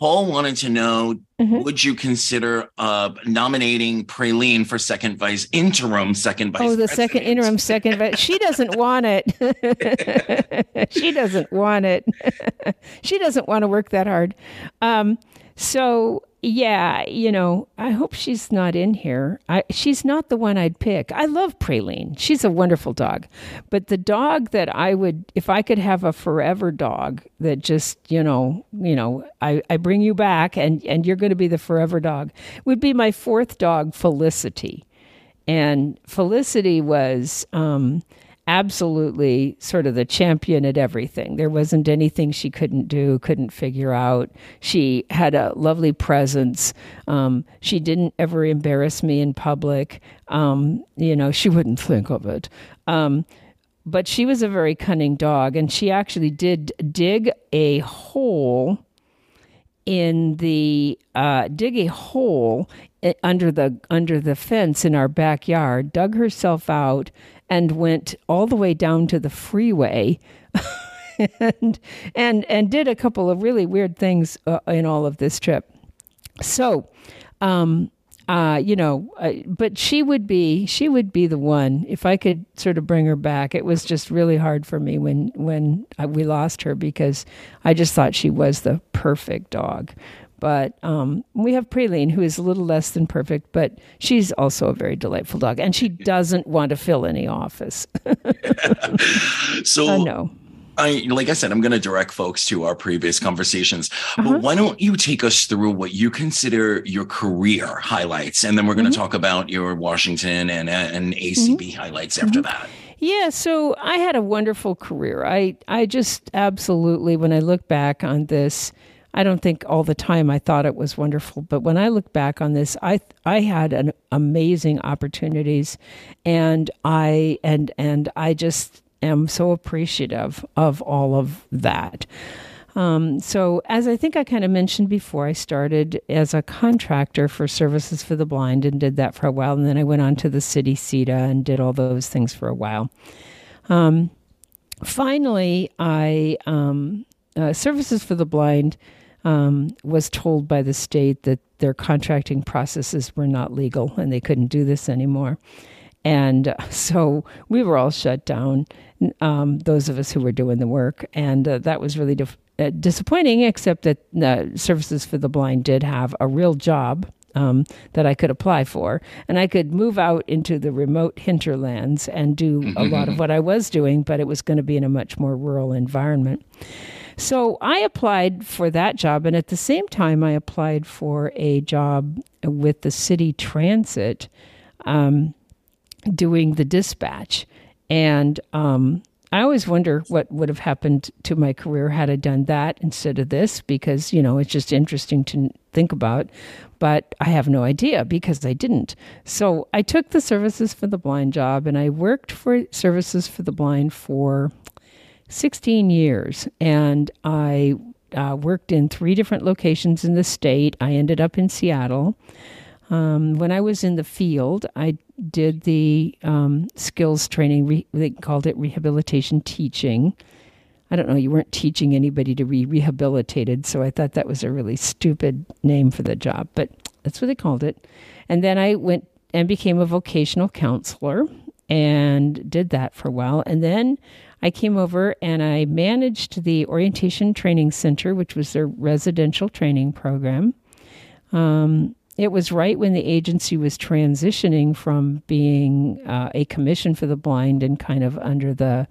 Paul wanted to know mm-hmm. would you consider uh, nominating Praline for second vice, interim second vice? Oh, the president? second interim second vice. She doesn't want it. she doesn't want it. she doesn't want to work that hard. Um, so yeah, you know, I hope she's not in here. I, she's not the one I'd pick. I love Praline. She's a wonderful dog. But the dog that I would, if I could have a forever dog that just, you know, you know, I, I bring you back and, and you're going to be the forever dog, would be my fourth dog, Felicity. And Felicity was, um, absolutely sort of the champion at everything. There wasn't anything she couldn't do, couldn't figure out. She had a lovely presence. Um, she didn't ever embarrass me in public. Um, you know, she wouldn't think of it. Um, but she was a very cunning dog, and she actually did dig a hole in the uh, dig a hole eh, under the under the fence in our backyard, dug herself out, and went all the way down to the freeway and and and did a couple of really weird things uh, in all of this trip. So, um, uh, you know, uh, but she would be she would be the one if I could sort of bring her back. It was just really hard for me when when I, we lost her because I just thought she was the perfect dog. But um, we have Praline, who is a little less than perfect, but she's also a very delightful dog, and she doesn't want to fill any office. so I know. I, like I said, I'm going to direct folks to our previous conversations. Uh-huh. But why don't you take us through what you consider your career highlights, and then we're going to mm-hmm. talk about your Washington and and ACB mm-hmm. highlights after mm-hmm. that. Yeah, so I had a wonderful career. I I just absolutely, when I look back on this, I don't think all the time I thought it was wonderful, but when I look back on this, I I had an amazing opportunities, and I and and I just am so appreciative of all of that. Um, so, as I think I kind of mentioned before, I started as a contractor for Services for the Blind and did that for a while, and then I went on to the city CETA and did all those things for a while. Um, finally, I um, uh, Services for the Blind um, was told by the state that their contracting processes were not legal and they couldn't do this anymore. And uh, so we were all shut down, um, those of us who were doing the work. And uh, that was really dif- uh, disappointing, except that uh, Services for the Blind did have a real job um, that I could apply for. And I could move out into the remote hinterlands and do a lot of what I was doing, but it was going to be in a much more rural environment. So I applied for that job, and at the same time, I applied for a job with the city transit um, doing the dispatch. And um, I always wonder what would have happened to my career had I done that instead of this, because, you know, it's just interesting to think about. But I have no idea because I didn't. So I took the Services for the Blind job and I worked for Services for the Blind for 16 years, and I uh, worked in three different locations in the state. I ended up in Seattle. Um, when I was in the field, I did the um, skills training. Re- they called it rehabilitation teaching. I don't know, you weren't teaching anybody to be rehabilitated, so I thought that was a really stupid name for the job, but that's what they called it. And then I went and became a vocational counselor and did that for a while. And then I came over and I managed the Orientation Training Center, which was their residential training program. Um, it was right when the agency was transitioning from being uh, a commission for the blind and kind of under the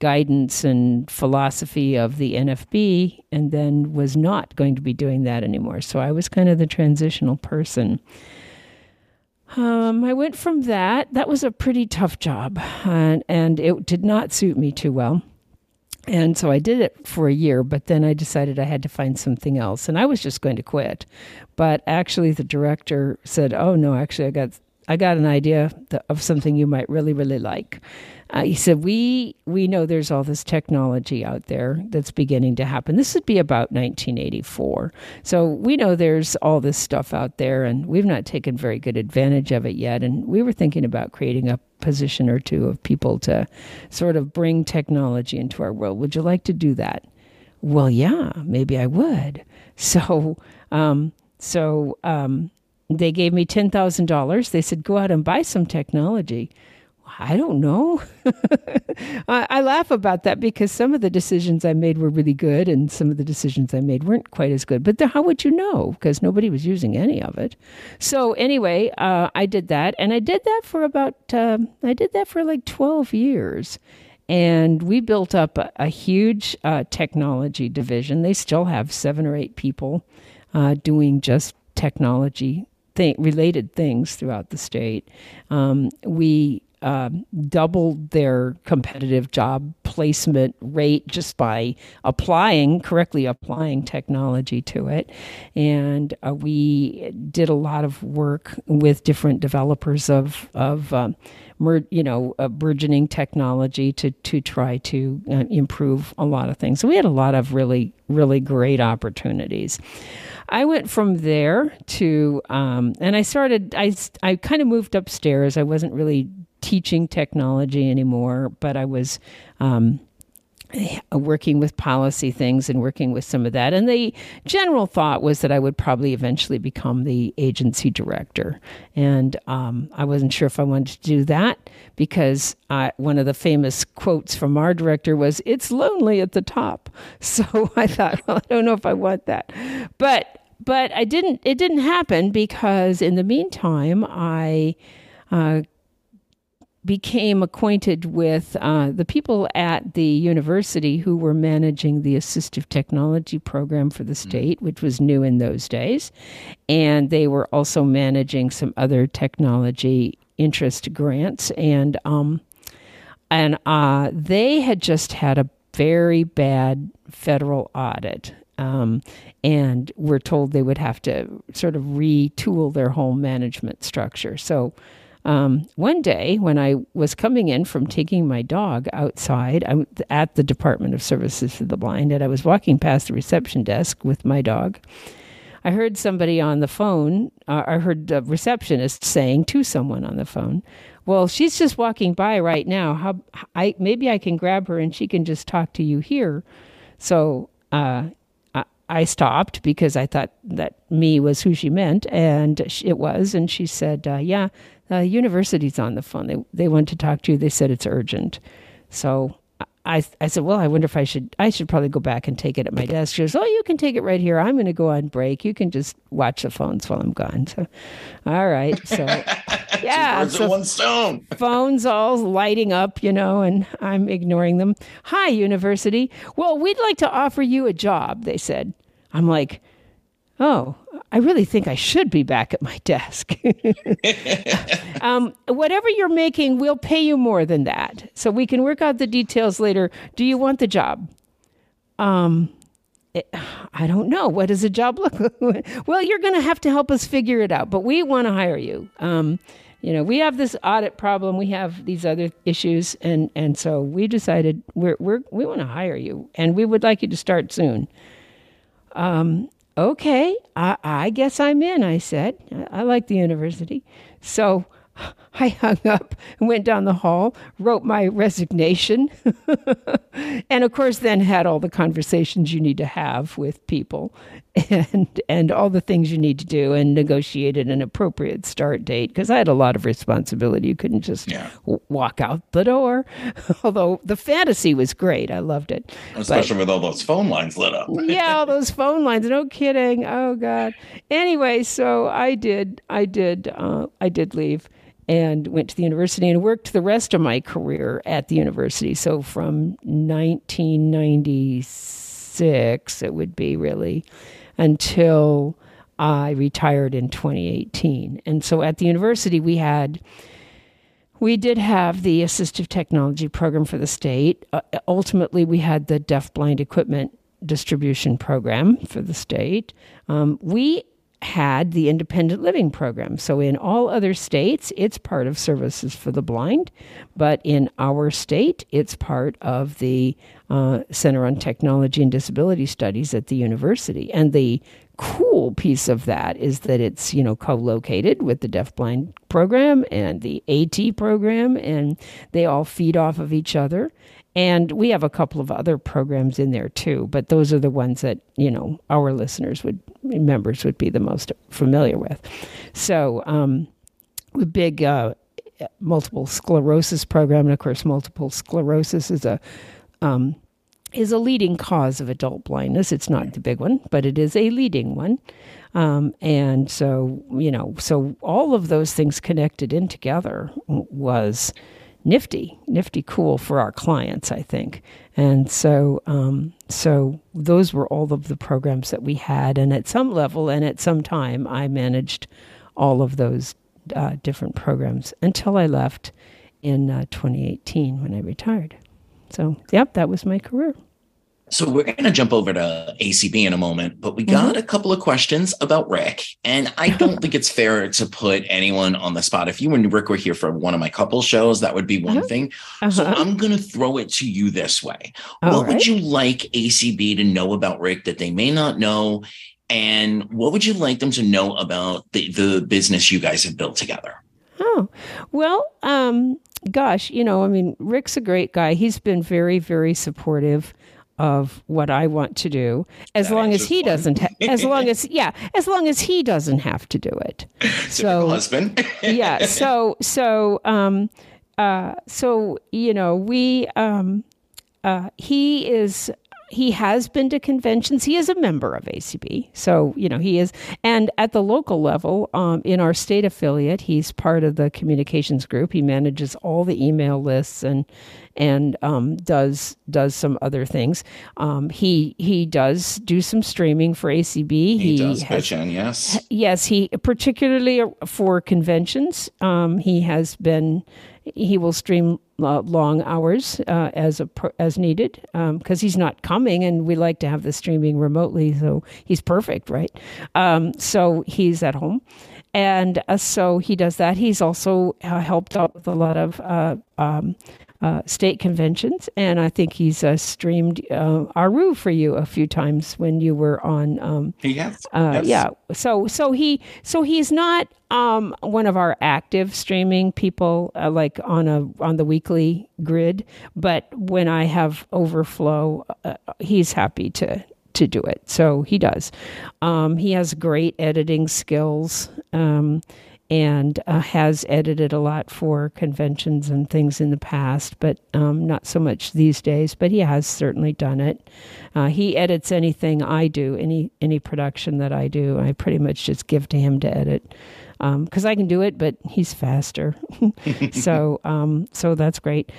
guidance and philosophy of the NFB, and then was not going to be doing that anymore. So I was kind of the transitional person. Um, I went from that. That was a pretty tough job, and, and it did not suit me too well. And so I did it for a year, but then I decided I had to find something else, and I was just going to quit. But actually, the director said, "Oh no, actually, I got I got an idea of something you might really, really like." Uh, he said, "We we know there's all this technology out there that's beginning to happen. This would be about 1984, so we know there's all this stuff out there, and we've not taken very good advantage of it yet. And we were thinking about creating a position or two of people to sort of bring technology into our world. Would you like to do that?" well, yeah, maybe I would. So, um, so um, they gave me ten thousand dollars. They said, go out and buy some technology. I don't know. I, I, laugh about that because some of the decisions I made were really good, and some of the decisions I made weren't quite as good. But the, how would you know? Because nobody was using any of it. So anyway, uh, I did that, and I did that for about uh, I did that for like twelve years, and we built up a, a huge uh, technology division. They still have seven or eight people uh, doing just technology related things throughout the state. Um, we uh, doubled their competitive job placement rate just by applying correctly applying technology to it. And uh, we did a lot of work with different developers of of um, mer- you know burgeoning technology to to try to uh, improve a lot of things. So we had a lot of really really great opportunities. I went from there to, um, and I started, I, I kind of moved upstairs. I wasn't really teaching technology anymore, but I was um, working with policy things and working with some of that. And the general thought was that I would probably eventually become the agency director. And um, I wasn't sure if I wanted to do that because I, one of the famous quotes from our director was, It's lonely at the top. So I thought, well, I don't know if I want that. But but I didn't. It didn't happen because in the meantime, I uh, became acquainted with uh, the people at the university who were managing the assistive technology program for the mm. state, which was new in those days. And they were also managing some other technology interest grants. And, um, and uh, they had just had a very bad federal audit. Um, and were told they would have to sort of retool their whole management structure. So, um, one day, when I was coming in from taking my dog outside I'm at the Department of Services for the Blind, and I was walking past the reception desk with my dog, I heard somebody on the phone, uh, I heard the receptionist saying to someone on the phone, well, she's just walking by right now. How I maybe I can grab her and she can just talk to you here. So uh, I, I stopped because I thought that me was who she meant, and it was. And she said, uh, "Yeah, uh, university's on the phone. They they want to talk to you. They said it's urgent. So I I said, well, I wonder if I should I should probably go back and take it at my desk. She goes, oh, you can take it right here. I'm going to go on break. You can just watch the phones while I'm gone. So, all right. So yeah, so one stone. phones all lighting up, you know, and I'm ignoring them. Hi, university. Well, we'd like to offer you a job. They said. I'm like, oh, I really think I should be back at my desk. um, whatever you're making, we'll pay you more than that. So we can work out the details later. Do you want the job? Um, it, I don't know. What does a job look like? well, you're going to have to help us figure it out, but we want to hire you. Um, you know, we have this audit problem. We have these other issues, and and so we decided we're we're we want to hire you, and we would like you to start soon. Um, okay, I, I guess I'm in, I said. I, I like the university. So I hung up and went down the hall, wrote my resignation, and of course, then had all the conversations you need to have with people and and all the things you need to do and negotiated an appropriate start date because I had a lot of responsibility. You couldn't just yeah. w- walk out the door. Although the fantasy was great, I loved it. Especially but, with all those phone lines lit up. yeah, all those phone lines. No kidding. Oh God. Anyway, so I did. I did. Uh, I did leave and went to the university and worked the rest of my career at the university. So from 1996, it would be really, until I retired in 2018. And so at the university, we had. We did have the assistive technology program for the state. Uh, ultimately, we had the deaf-blind equipment distribution program for the state. Um, we had the independent living program. So in all other states, it's part of Services for the Blind, but in our state, it's part of the uh, Center on Technology and Disability Studies at the university. And the cool piece of that is that it's you know co-located with the deafblind program and the AT program, and they all feed off of each other. And we have a couple of other programs in there too, but those are the ones that you know our listeners would members would be the most familiar with. So, um, a big uh, multiple sclerosis program, and of course, multiple sclerosis is a um, is a leading cause of adult blindness. It's not the big one, but it is a leading one. Um, and so, you know, so all of those things connected in together was nifty, nifty cool for our clients, I think. And so, um, so those were all of the programs that we had. And at some level and at some time, I managed all of those uh, different programs until I left in uh, 2018 when I retired. So, yep, that was my career. So we're going to jump over to ACB in a moment, but we got mm-hmm. a couple of questions about Rick. And I don't think it's fair to put anyone on the spot. If you and Rick were here for one of my couple shows, that would be one uh-huh. thing. Uh-huh. So I'm going to throw it to you this way. All what right. would you like ACB to know about Rick that they may not know? And what would you like them to know about the, the business you guys have built together? Oh, well, um, gosh, you know, I mean, Rick's a great guy. He's been very, very supportive of what I want to do, as that long as he fun. doesn't. Ha- as long as yeah, as long as he doesn't have to do it. so husband. yeah. So so um, uh, so you know we um, uh, he is he has been to conventions. He is a member of ACB, so you know he is. And at the local level, um, in our state affiliate, he's part of the communications group. He manages all the email lists and and um, does does some other things. Um, he he does do some streaming for ACB. He, he does has, pitch in, yes, yes. He particularly for conventions. Um, he has been he will stream uh, long hours uh, as a, as needed because um, he's not coming, and we like to have the streaming remotely. So he's perfect, right? Um, so he's at home, and uh, so he does that. He's also uh, helped out with a lot of uh, um, uh, state conventions, and I think he's uh, streamed uh, Aru for you a few times when you were on. Um, yes. Uh, yes. Yeah. So so he so he's not um, one of our active streaming people, uh, like on a on the weekly grid. But when I have overflow, uh, he's happy to to do it. So he does. Um, he has great editing skills. Um, and uh, has edited a lot for conventions and things in the past, but um, not so much these days. But he has certainly done it. Uh, he edits anything I do, any any production that I do. I pretty much just give to him to edit because um, I can do it, but he's faster. so um, so that's great.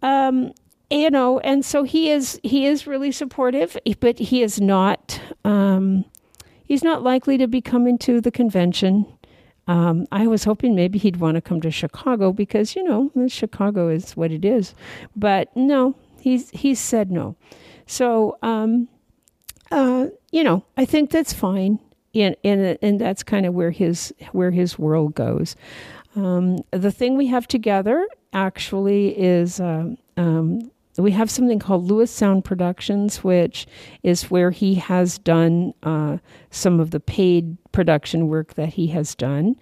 Um, you know, and so he is he is really supportive, but he is not. Um, he's not likely to be coming to the convention um, I was hoping maybe he'd want to come to Chicago because you know Chicago is what it is, but no, he's he's said no. So um, uh, you know, I think that's fine, and and and that's kind of where his where his world goes. Um, the thing we have together actually is uh, we have something called Lewis Sound Productions, which is where he has done uh, some of the paid production work that he has done.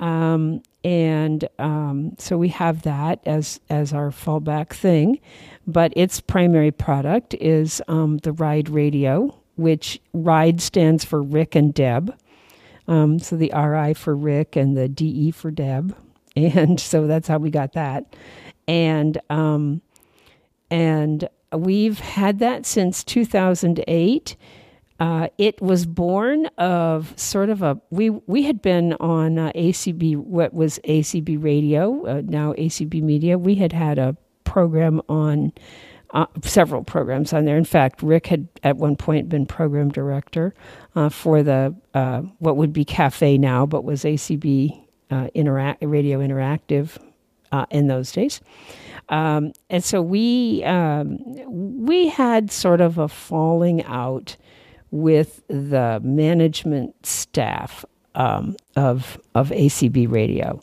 Um, and um, so we have that as as our fallback thing, but its primary product is um, the Ride Radio, which Ride stands for Rick and Deb. Um, so the RI for Rick and the DE for Deb, and so that's how we got that. And um, and we've had that since 2008. Uh, it was born of sort of a we we had been on uh, ACB what was ACB Radio uh, now ACB Media. We had had a program on uh, several programs on there. In fact, Rick had at one point been program director uh, for the uh, what would be Cafe now, but was ACB Radio Interactive in those days. Um, and so we um, we had sort of a falling out with the management staff um, of of ACB Radio,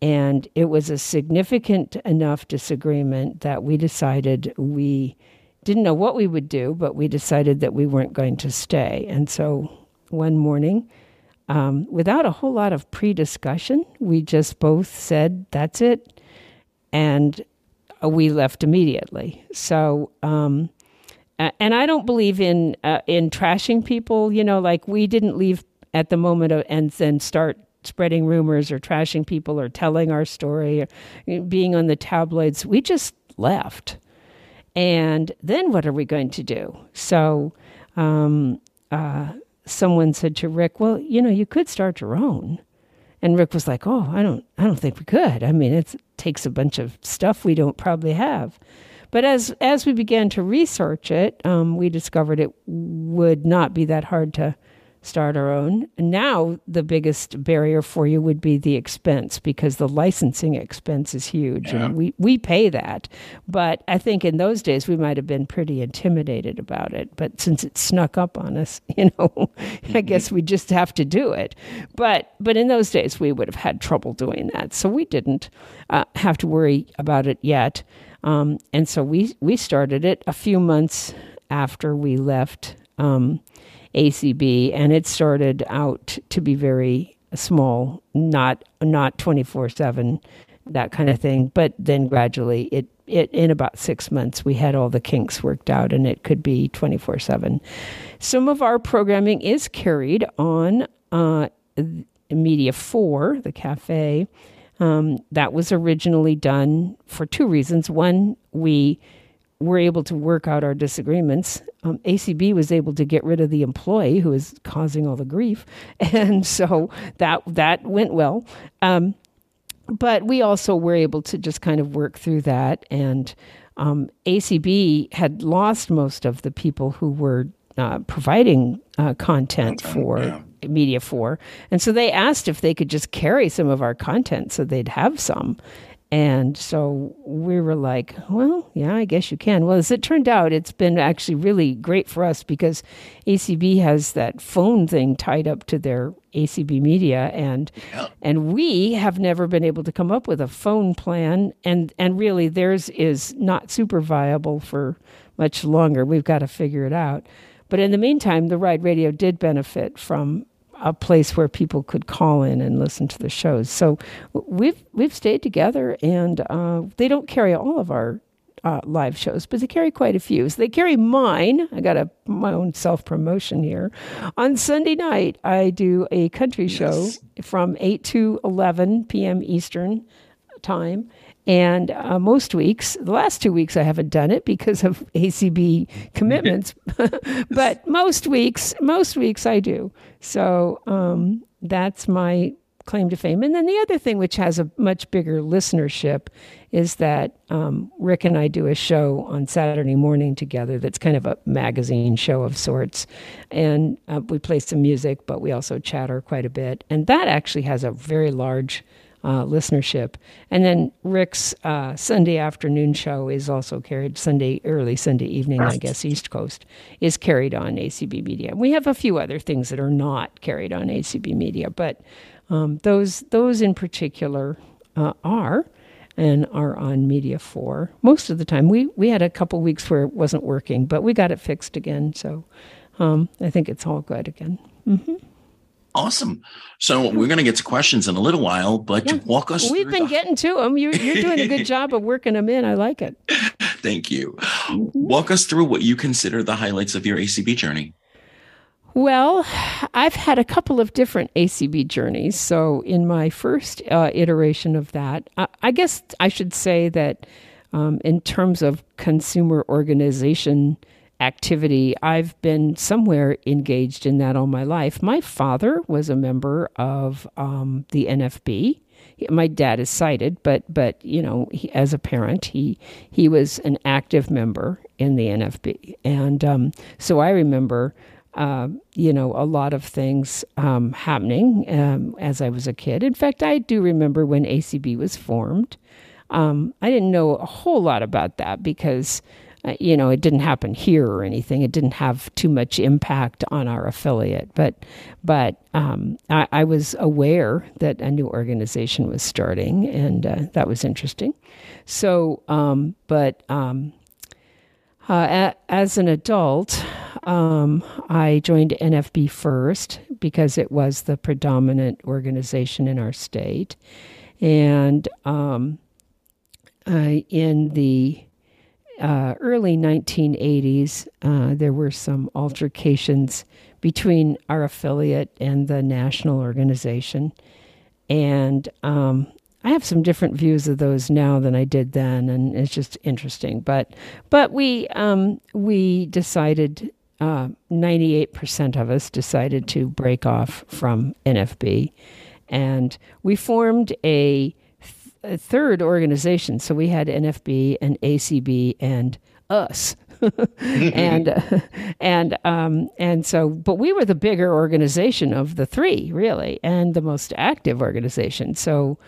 and it was a significant enough disagreement that we decided we didn't know what we would do, but we decided that we weren't going to stay, and so one morning um, without a whole lot of pre discussion. We just both said, that's it. And uh, we left immediately. So, um, and I don't believe in uh, in trashing people. You know, like we didn't leave at the moment of, and then start spreading rumors or trashing people or telling our story or being on the tabloids. We just left. And then what are we going to do? So, um, uh, someone said to Rick, "Well, you know, you could start your own." And Rick was like, "Oh, I don't, I don't think we could. I mean, it takes a bunch of stuff we don't probably have." But as as we began to research it, um, we discovered it would not be that hard to start our own. Now, the biggest barrier for you would be the expense because the licensing expense is huge, yeah. and we we pay that. But I think in those days we might have been pretty intimidated about it. But since it snuck up on us, you know, I guess we just have to do it. But but in those days we would have had trouble doing that, so we didn't uh, have to worry about it yet. Um, and so we we started it a few months after we left. Um, ACB, and it started out to be very small, not not twenty four seven, that kind of thing. But then gradually, it it in about six months, we had all the kinks worked out, and it could be twenty four seven. Some of our programming is carried on uh, Media Four, the cafe. Um, that was originally done for two reasons. One, we were able to work out our disagreements. Um, ACB was able to get rid of the employee who was causing all the grief, and so that that went well. Um, but we also were able to just kind of work through that, and um, ACB had lost most of the people who were uh, providing uh, content for. Yeah. Media for. And so they asked if they could just carry some of our content so they'd have some. And so we were like, well, yeah, I guess you can. Well, as it turned out, it's been actually really great for us because ACB has that phone thing tied up to their ACB media and yeah. and we have never been able to come up with a phone plan and and really theirs is not super viable for much longer. We've got to figure it out. But in the meantime, the Ride Radio did benefit from a place where people could call in and listen to the shows. So we've we've stayed together, and uh, they don't carry all of our uh, live shows, but they carry quite a few. So they carry mine. I got a my own self promotion here. On Sunday night, I do a country yes. show from eight to eleven p.m. Eastern time, and uh, most weeks, the last two weeks, I haven't done it because of ACB commitments. but most weeks, most weeks I do. So um, that's my claim to fame. And then the other thing, which has a much bigger listenership, is that um, Rick and I do a show on Saturday morning together that's kind of a magazine show of sorts. And uh, we play some music, but we also chatter quite a bit. And that actually has a very large uh, listenership. And then Rick's uh, Sunday afternoon show is also carried Sunday early Sunday evening, I guess East Coast is carried on ACB Media. We have a few other things that are not carried on ACB Media, but um, those those in particular uh, are and are on Media Four most of the time. We we had a couple weeks where it wasn't working, but we got it fixed again. So um, I think it's all good again. Mm-hmm. Awesome. So we're going to get to questions in a little while, but yeah. walk us. We've been the- getting to them. You're, you're doing a good job of working them in. I like it. Thank you. Mm-hmm. Walk us through what you consider the highlights of your ACB journey. Well, I've had a couple of different ACB journeys. So, in my first uh, iteration of that, I, I, guess I should say that um, in terms of consumer organization activity. I've been somewhere engaged in that all my life. My father was a member of um, the NFB. My dad is sighted, but but you know, he, as a parent, he he was an active member in the NFB, and um, so I remember. Uh, you know, a lot of things um, happening um, as I was a kid. In fact, I do remember when ACB was formed. Um, I didn't know a whole lot about that because you know, it didn't happen here or anything. It didn't have too much impact on our affiliate, but but um, I, I, was aware that a new organization was starting, and uh, that was interesting. So, um, but um, uh, a, as an adult, um, I joined NFB first because it was the predominant organization in our state. And um, uh, in the uh, early 1980s, uh, there were some altercations between our affiliate and the national organization. And um, I have some different views of those now than I did then, and it's just interesting. But but we um, we decided uh, ninety eight percent of us decided to break off from NFB, and we formed a, third organization. So we had NFB and ACB and us. and uh, and um, and so, but we were the bigger organization of the three, really, and the most active organization. So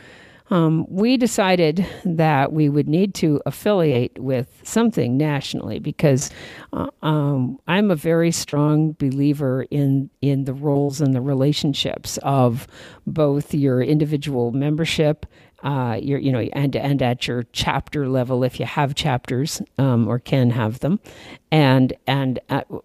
um, we decided that we would need to affiliate with something nationally because uh, um, I'm a very strong believer in in the roles and the relationships of both your individual membership. Uh, you know, and and at your chapter level, if you have chapters um, or can have them, and and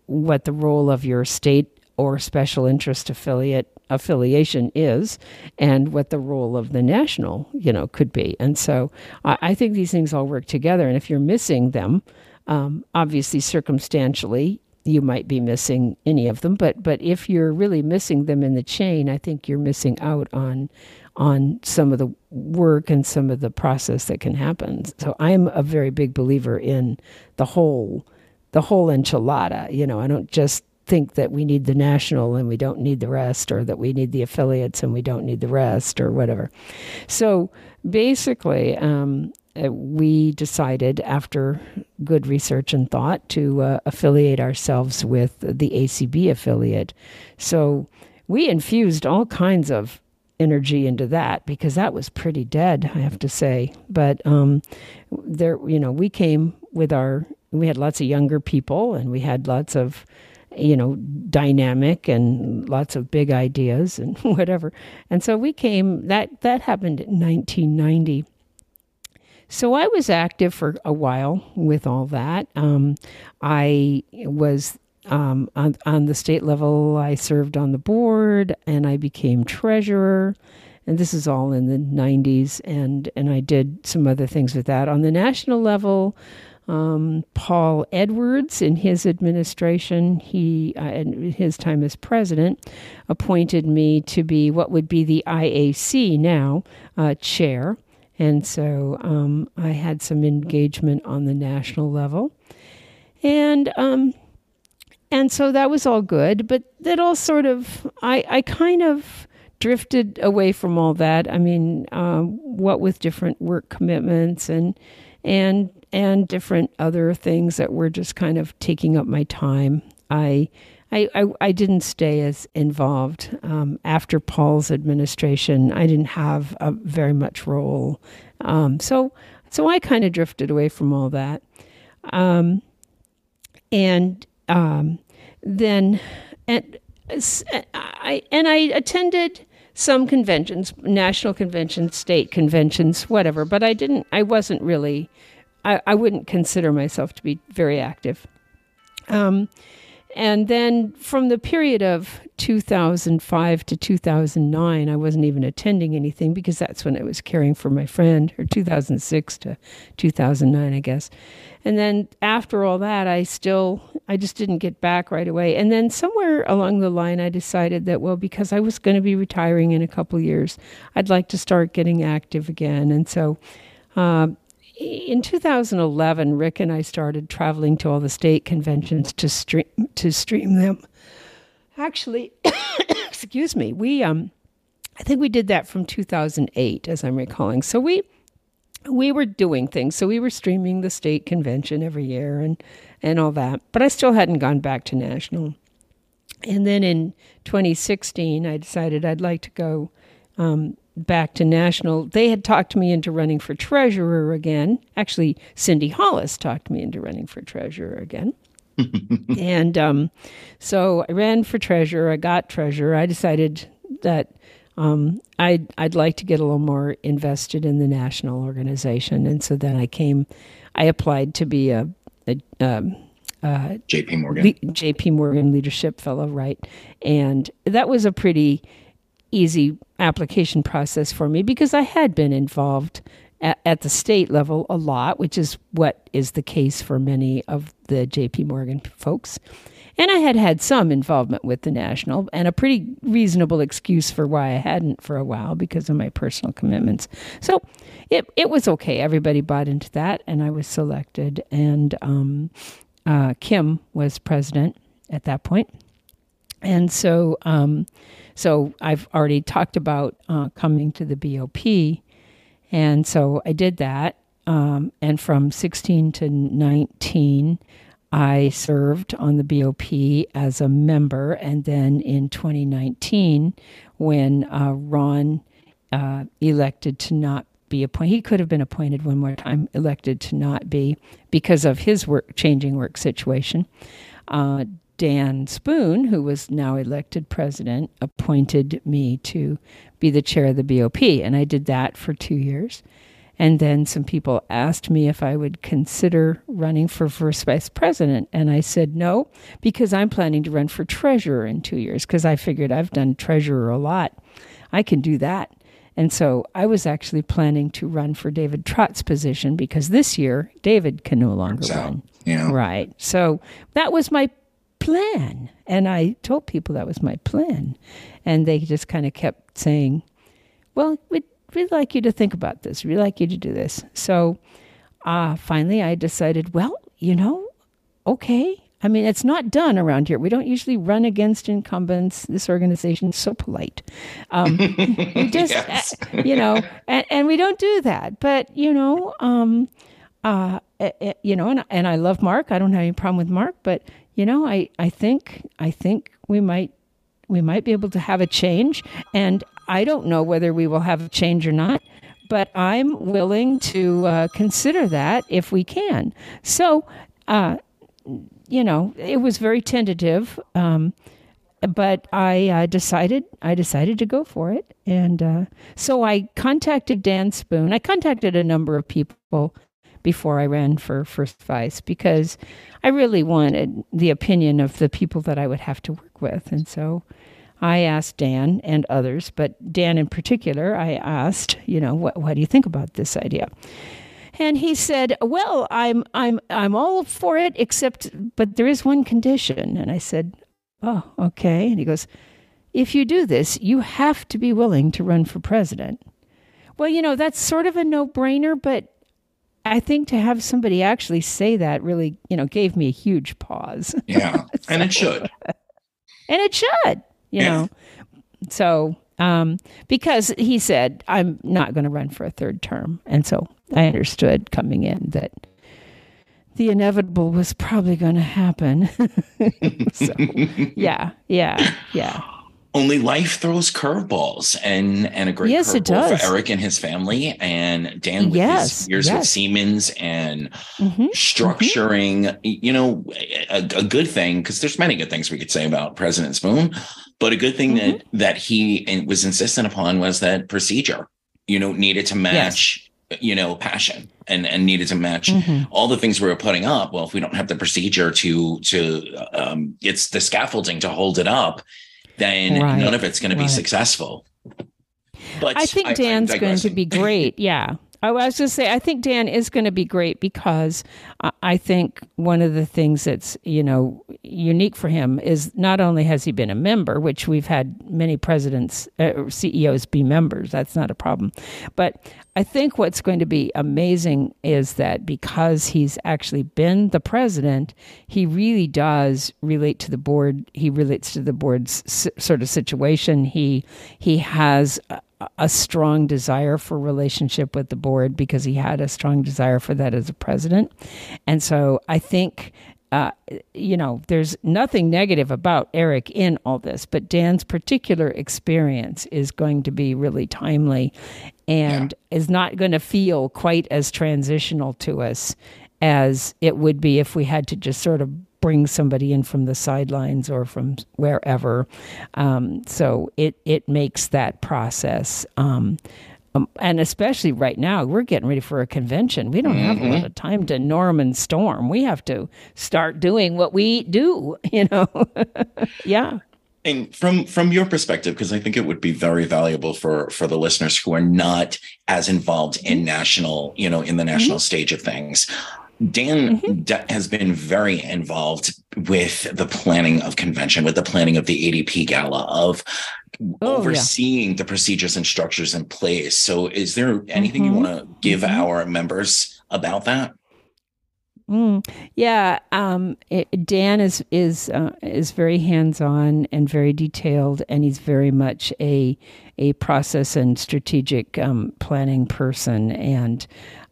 what the role of your state or special interest affiliate affiliation is and what the role of the national you know could be. And so i, I think these things all work together. And if you're missing them um, obviously circumstantially you might be missing any of them. But but if you're really missing them in the chain i think you're missing out on on some of the work and some of the process that can happen so i'm a very big believer in the whole the whole enchilada you know i don't just think that we need the national and we don't need the rest, or that we need the affiliates and we don't need the rest, or whatever. So basically, um, uh, we decided after good research and thought to uh, affiliate ourselves with the ACB affiliate. So we infused all kinds of energy into that because that was pretty dead, I have to say. But um, there, you know, we came with our, we had lots of younger people and we had lots of you know, dynamic and lots of big ideas and whatever. And so we came, that, that happened in 1990. So I was active for a while with all that. Um, I was um, on, on the state level, I served on the board and I became treasurer. And this is all in the 90s, and, and I did some other things with that. On the national level, um, Paul Edwards, in his administration, he uh, in his time as president, appointed me to be what would be the IAC now uh, chair, and so um, I had some engagement on the national level, and um, and so that was all good. But that all sort of I I kind of drifted away from all that. I mean, um, what with different work commitments and and and different other things that were just kind of taking up my time. I I, I, I didn't stay as involved um, after Paul's administration. I didn't have a very much role, um, so so I kind of drifted away from all that, um, and um, then and I and I attended some conventions, national conventions, state conventions, whatever. But I didn't. I wasn't really I, I wouldn't consider myself to be very active. Um, and then from the period of 2005 to 2009, I wasn't even attending anything because that's when I was caring for my friend, or 2006 to 2009, I guess. And then after all that, I still, I just didn't get back right away. And then somewhere along the line, I decided that, well, because I was going to be retiring in a couple years, I'd like to start getting active again. And so uh, in 2011, Rick and I started traveling to all the state conventions to stream to stream them. Actually, excuse me, we um, I think we did that from 2008, as I'm recalling. So we we were doing things. So we were streaming the state convention every year and and all that. But I still hadn't gone back to national. And then in 2016, I decided I'd like to go um, back to national, they had talked me into running for treasurer again. Actually, Cindy Hollis talked me into running for treasurer again. and um, so I ran for treasurer. I got treasurer. I decided that um, I'd I'd like to get a little more invested in the national organization, and so then I came. I applied to be a, a um, uh, J.P. Morgan, Le- J.P. Morgan Leadership Fellow, right? And that was a pretty easy application process for me because I had been involved at, at the state level a lot, which is what is the case for many of the J.P. Morgan folks. And I had had some involvement with the national and a pretty reasonable excuse for why I hadn't for a while because of my personal commitments. So it, it was okay. Everybody bought into that, and I was selected. And um, uh, Kim was president at that point. And so, um, so I've already talked about uh, coming to the BOP. And so I did that. Um, and from 16 to 19, I served on the BOP as a member, and then in 2019, when uh, Ron uh, elected to not be appointed, he could have been appointed one more time, elected to not be because of his work, changing work situation. Uh, Dan Spoone, who was now elected president, appointed me to be the chair of the BOP, and I did that for two years. And then some people asked me if I would consider running for first vice president. And I said no, because I'm planning to run for treasurer in two years, because I figured I've done treasurer a lot. I can do that. And so I was actually planning to run for David Trott's position because this year David can no longer run. Yeah. Right. So that was my plan. And I told people that was my plan. And they just kind of kept saying, well, it we'd like you to think about this. We'd like you to do this. So uh, finally, I decided, well, you know, okay. I mean, it's not done around here. We don't usually run against incumbents. This organization is so polite. Um, we just, yes. uh, you know, and, and, we don't do that. But, you know, um, uh, eh, eh, you know, and, and I love Mark. I don't have any problem with Mark, but, you know, I, I think, I think we might we might be able to have a change. And I don't know whether we will have a change or not, but I'm willing to uh, consider that if we can. So, uh, you know, it was very tentative, um, but I uh, decided I decided to go for it, and uh, so I contacted Dan Spoone. I contacted a number of people before I ran for first vice because I really wanted the opinion of the people that I would have to work with, and so I asked Dan and others, but Dan in particular, I asked, you know, what, what do you think about this idea? And he said, "Well, I'm I'm I'm all for it, except but there is one condition." And I said, "Oh, okay." And he goes, "If you do this, you have to be willing to run for president." Well, you know, that's sort of a no-brainer, but I think to have somebody actually say that really, you know, gave me a huge pause. Yeah, so, and it should. And it should you know. So, um, because he said, I'm not going to run for a third term. And so I understood coming in that the inevitable was probably going to happen. so, yeah, yeah, yeah. Only life throws curveballs, and and a great yes, curveball for Eric and his family, and Dan with yes, his years yes. with Siemens and mm-hmm, mm-hmm. structuring. Mm-hmm. You know, a, a good thing because there's many good things we could say about President Spoone, but a good thing mm-hmm. that that he was insistent upon was that procedure, you know, needed to match, yes. you know, passion and and needed to match mm-hmm. all the things we were putting up. Well, if we don't have the procedure to to um, it's the scaffolding to hold it up, then right. none of it's going to be successful. But I think Dan's I, going to be great. Yeah. I was going to say, I think Dan is going to be great because I think one of the things that's you know unique for him is not only has he been a member, which we've had many presidents, uh, CEOs be members. That's not a problem, but I think what's going to be amazing is that because he's actually been the president, he really does relate to the board. He relates to the board's sort of situation. He he has a strong desire for relationship with the board because he had a strong desire for that as a president. And so I think uh, you know, there's nothing negative about Eric in all this, but Dan's particular experience is going to be really timely and yeah. is not going to feel quite as transitional to us as it would be if we had to just sort of bring somebody in from the sidelines or from wherever. Um, so it it makes that process um, um, and especially right now, we're getting ready for a convention. We don't mm-hmm. have a lot mm-hmm. of time to norm and storm. We have to start doing what we do, you know? yeah. And from from your perspective, because I think it would be very valuable for for the listeners who are not as involved in mm-hmm. national, you know, in the national mm-hmm. stage of things. Dan mm-hmm. has been very involved with the planning of convention, with the planning of the ADP gala, of oh, overseeing yeah. the procedures and structures in place. So, is there anything mm-hmm. you want to give mm-hmm. our members about that? Mm, yeah, um, it, Dan is is uh, is very hands on and very detailed, and he's very much a a process and strategic um, planning person, and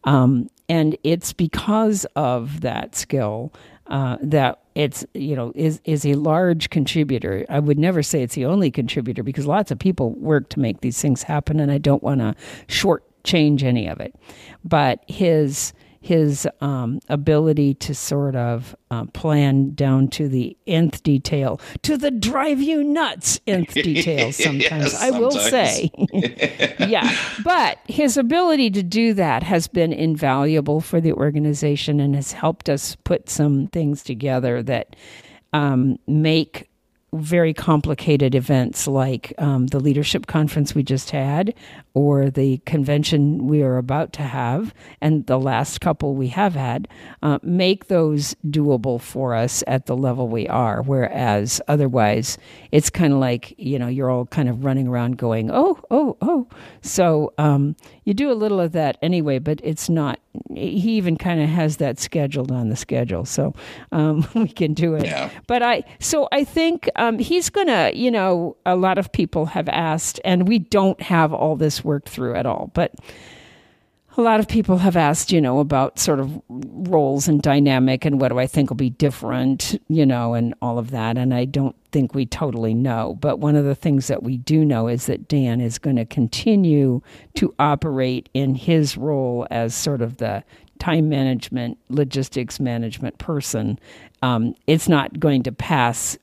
um, and it's because of that skill uh, that it's you know is is a large contributor. I would never say it's the only contributor because lots of people work to make these things happen, and I don't want to shortchange any of it. But his his um, ability to sort of uh, plan down to the nth detail, to the drive you nuts nth detail. Sometimes yes, I will say, yeah. But his ability to do that has been invaluable for the organization and has helped us put some things together that um, make very complicated events like um, the leadership conference we just had, or the convention we are about to have, and the last couple we have had, uh, make those doable for us at the level we are. Whereas otherwise, it's kind of like, you know, you're all kind of running around going, oh, oh, oh. So um, you do a little of that anyway, but it's not, he even kind of has that scheduled on the schedule. So um, we can do it. Yeah. But I, so I think um, he's to, you know, a lot of people have asked, and we don't have all this worked through at all. But a lot of people have asked, you know, about sort of roles and dynamic and what do I think will be different, you know, and all of that. And I don't think we totally know. But one of the things that we do know is that Dan is going to continue to operate in his role as sort of the time management, logistics management person. Um, it's not going to pass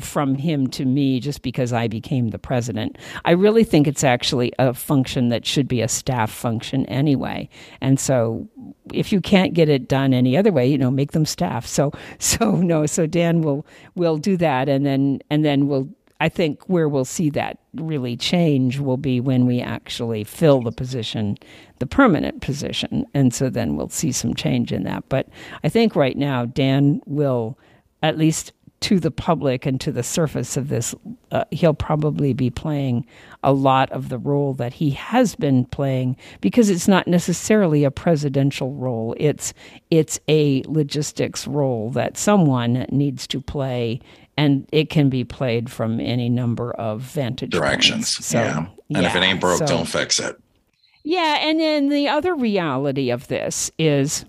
from him to me just because I became the president. I really think it's actually a function that should be a staff function anyway. And so if you can't get it done any other way, you know, make them staff. So so no, so Dan will will do that and then and then we'll I think where we'll see that really change will be when we actually fill the position, the permanent position. And so then we'll see some change in that. But I think right now, Dan will at least to the public and to the surface of this, uh, he'll probably be playing a lot of the role that he has been playing because it's not necessarily a presidential role. It's it's a logistics role that someone needs to play, and it can be played from any number of vantage directions. Points. So, yeah, and yeah, if it ain't broke, so, don't fix it. Yeah, and then the other reality of this is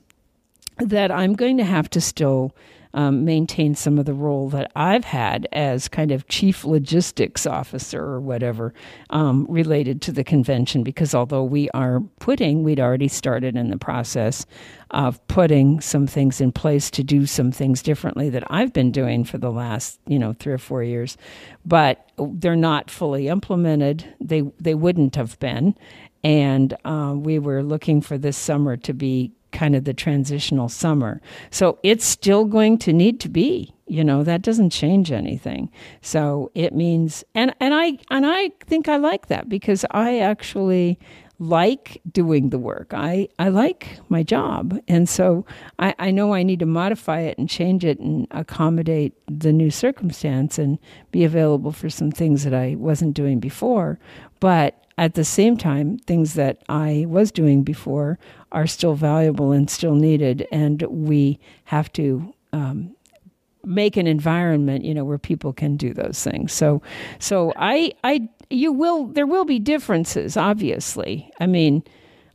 that I'm going to have to still um, maintain some of the role that I've had as kind of chief logistics officer or whatever um, related to the convention. Because although we are putting, we'd already started in the process of putting some things in place to do some things differently that I've been doing for the last, you know, three or four years, but they're not fully implemented. They they wouldn't have been, and uh, we were looking for this summer to be kind of the transitional summer. So it's still going to need to be, you know, that doesn't change anything. So it means and and I and I think I like that because I actually like doing the work. I, I like my job. And so I, I know I need to modify it and change it and accommodate the new circumstance and be available for some things that I wasn't doing before. But at the same time, things that I was doing before are still valuable and still needed, and we have to um, make an environment, you know, where people can do those things. So, so I, I, you will, there will be differences, obviously. I mean,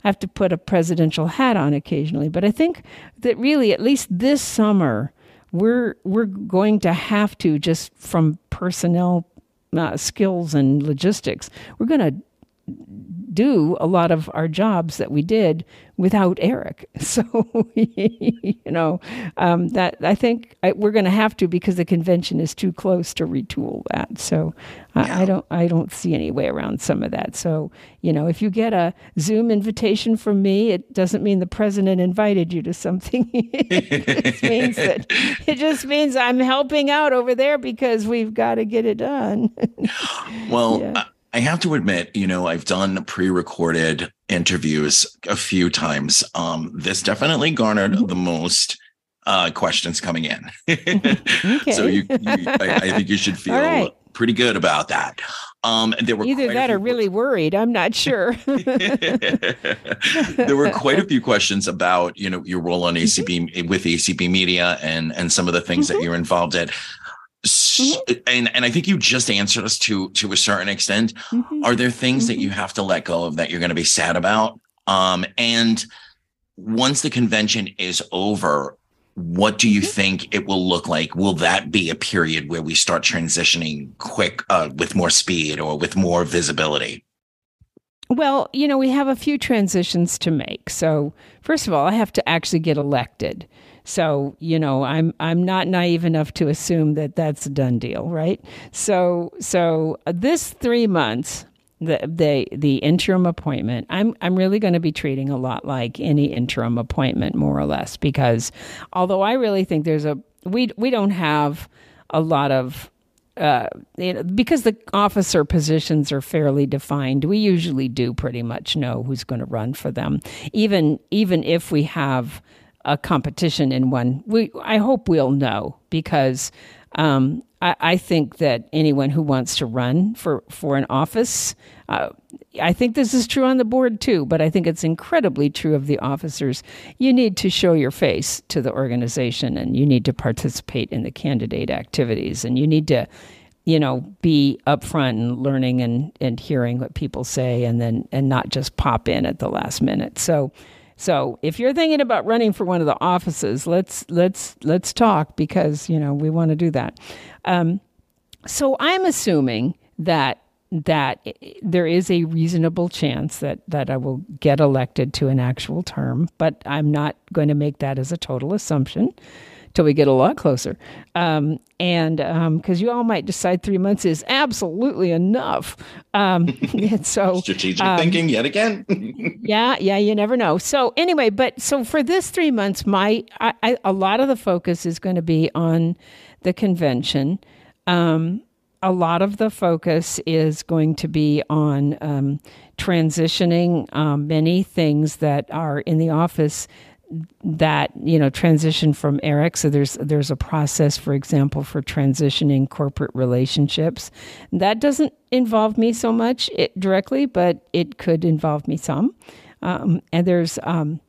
I have to put a presidential hat on occasionally, but I think that really, at least this summer, we're we're going to have to just from personnel uh, skills and logistics, we're going to do a lot of our jobs that we did without Eric. So, you know, um, that I think I, we're going to have to because the convention is too close to retool that. So, yeah. I, I, don't I don't see any way around some of that. So, you know, if you get a Zoom invitation from me, it doesn't mean the president invited you to something. it just means that it just means I'm helping out over there because we've got to get it done. well. Yeah. I have to admit, you know, I've done pre-recorded interviews a few times. Um, this definitely garnered mm-hmm. the most uh, questions coming in. okay. So you, you I, I, think you should feel right. pretty good about that. Um, there were either that or really worried. I'm not sure. there were quite a few questions about you know your role on ACB mm-hmm. with ACB Media and and some of the things mm-hmm. that you're involved in. Mm-hmm. and and I think you just answered us to to a certain extent. Mm-hmm. Are there things mm-hmm. that you have to let go of that you're going to be sad about? Um, and once the convention is over, what do you mm-hmm. think it will look like? Will that be a period where we start transitioning quick uh, with more speed or with more visibility? Well, you know, we have a few transitions to make. So, first of all, I have to actually get elected. So, you know, I'm I'm not naive enough to assume that that's a done deal, right? So, so uh, this 3 months the the the interim appointment I'm I'm really going to be treating a lot like any interim appointment more or less because although I really think there's a we we don't have a lot of uh, you know, because the officer positions are fairly defined, we usually do pretty much know who's going to run for them. Even even if we have a competition in one. We I hope we'll know because um, I, I, think that anyone who wants to run for for an office, uh, I think this is true on the board too, but I think it's incredibly true of the officers. You need to show your face to the organization, and you need to participate in the candidate activities, and you need to you know, be upfront and learning and, and hearing what people say and then and not just pop in at the last minute. So so if you're thinking about running for one of the offices, let's let's let's talk because you know we want to do that. Um, so I'm assuming that that there is a reasonable chance that that I will get elected to an actual term, but I'm not going to make that as a total assumption till we get a lot closer. Um, and because um, you all might decide three months is absolutely enough. Um, and so strategic um, thinking yet again. yeah, yeah, you never know. So anyway, but so for this three months, my I, I, a lot of the focus is going to be on the convention. Um, a lot of the focus is going to be on um, transitioning many things that are in the office that you know transition from Eric. So there's there's a process, for example, for transitioning corporate relationships. That doesn't involve me so much it, directly, but it could involve me some. Um, and there's um,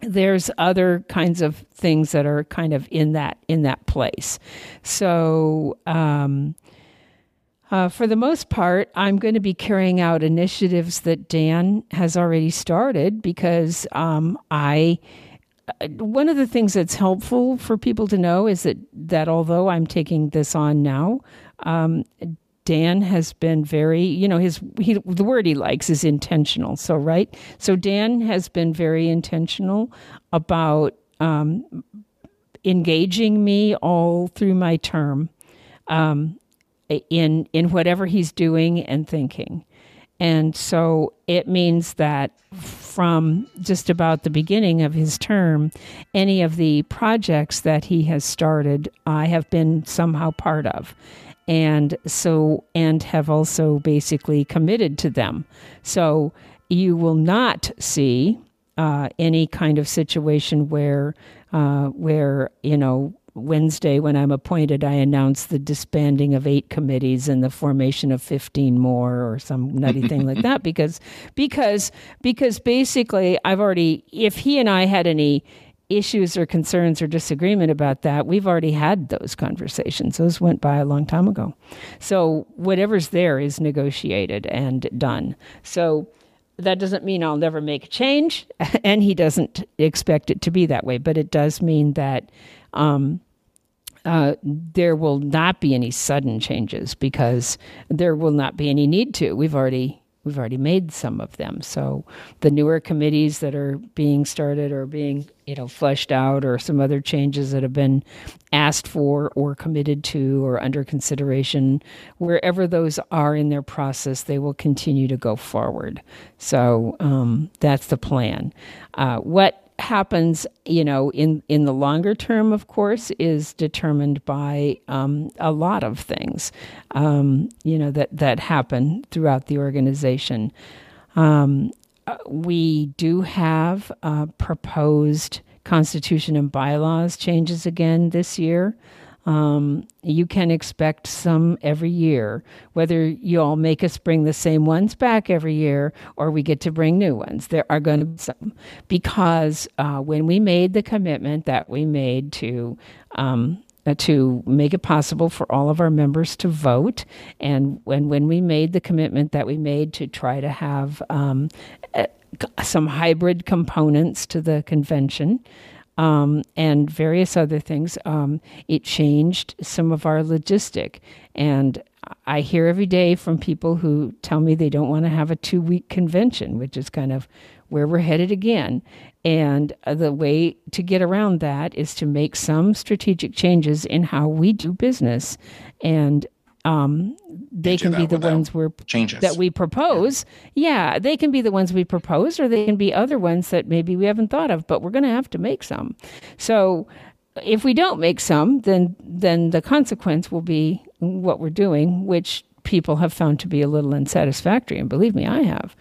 there's other kinds of things that are kind of in that in that place. So. Um, uh, for the most part, I'm going to be carrying out initiatives that Dan has already started because um, I. Uh, one of the things that's helpful for people to know is that that although I'm taking this on now, um, Dan has been very, you know, his he, the word he likes is intentional. So right, so Dan has been very intentional about um, engaging me all through my term. Um, in in whatever he's doing and thinking. And so it means that from just about the beginning of his term, any of the projects that he has started, I have been somehow part of. And so, and have also basically committed to them. So you will not see uh, any kind of situation where, uh, where, you know, Wednesday, when I'm appointed, I announce the disbanding of eight committees and the formation of 15 more or some nutty thing like that because because because basically I've already if he and I had any issues or concerns or disagreement about that, we've already had those conversations. Those went by a long time ago. So whatever's there is negotiated and done. So that doesn't mean I'll never make a change, and he doesn't expect it to be that way. But it does mean that um, uh, there will not be any sudden changes because there will not be any need to. We've already we've already made some of them. So the newer committees that are being started or being you know fleshed out, or some other changes that have been asked for or committed to or under consideration, wherever those are in their process, they will continue to go forward. So um, that's the plan. Uh, what happens, you know, in in the longer term, of course, is determined by um, a lot of things, um, you know, that that happen throughout the organization. Um, uh, we do have uh, proposed constitution and bylaws changes again this year. Um, you can expect some every year, whether you all make us bring the same ones back every year or we get to bring new ones. There are going to be some. Because uh, when we made the commitment that we made to, um, uh, to make it possible for all of our members to vote, and when, when we made the commitment that we made to try to have um, uh, some hybrid components to the convention, um, and various other things. Um, it changed some of our logistic. And I hear every day from people who tell me they don't want to have a two week convention, which is kind of where we're headed again. And uh, the way to get around that is to make some strategic changes in how we do business. And um, they can be the ones we're changes. that we propose. Yeah. yeah, they can be the ones we propose, or they can be other ones that maybe we haven't thought of. But we're going to have to make some. So if we don't make some, then then the consequence will be what we're doing, which people have found to be a little unsatisfactory. And believe me, I have.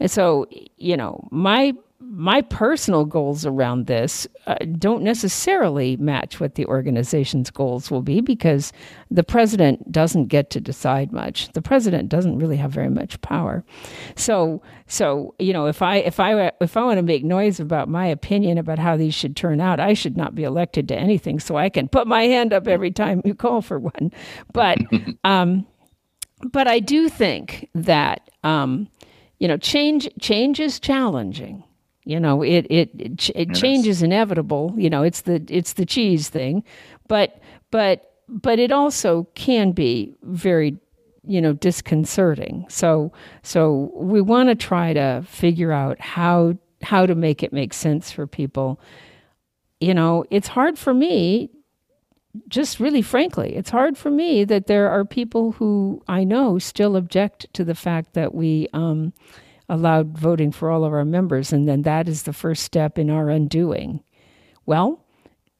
And so, you know, my my personal goals around this uh, don't necessarily match what the organization's goals will be because the president doesn't get to decide much. The president doesn't really have very much power. So, so you know, if I if I if I want to make noise about my opinion about how these should turn out, I should not be elected to anything. So I can put my hand up every time you call for one. But, um, but I do think that. Um, you know, change change is challenging you know, it it it, it change is inevitable. You know, it's the it's the cheese thing, but but but it also can be very you know disconcerting. So so we want to try to figure out how how to make it make sense for people. You know, it's hard for me just really frankly, it's hard for me that there are people who I know still object to the fact that we um, allowed voting for all of our members, and then that is the first step in our undoing. Well,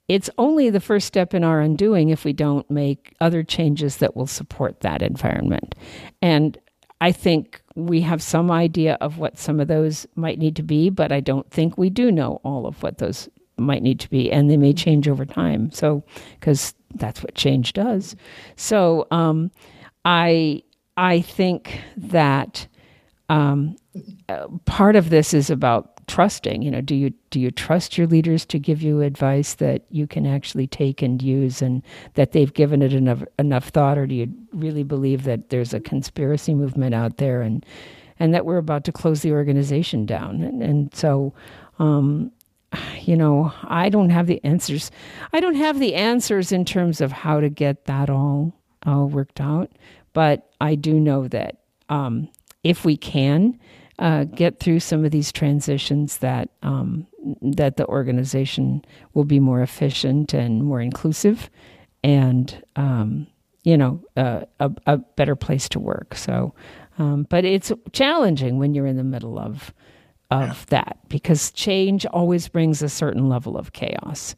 it's only the first step in our undoing if we don't make other changes that will support that environment. And I think we have some idea of what some of those might need to be, but I don't think we do know all of what those might need to be, and they may change over time. So, because that's what change does. So, um, I I think that um, uh, part of this is about trusting. You know, do you do you trust your leaders to give you advice that you can actually take and use, and that they've given it enough enough thought, or do you really believe that there's a conspiracy movement out there and and that we're about to close the organization down? And, and so. Um, you know, I don't have the answers. I don't have the answers in terms of how to get that all all worked out, but I do know that um, if we can uh, get through some of these transitions, that um, that the organization will be more efficient and more inclusive, and um, you know uh, a, a, better place to work. So, um, but it's challenging when you're in the middle of of yeah. that because change always brings a certain level of chaos,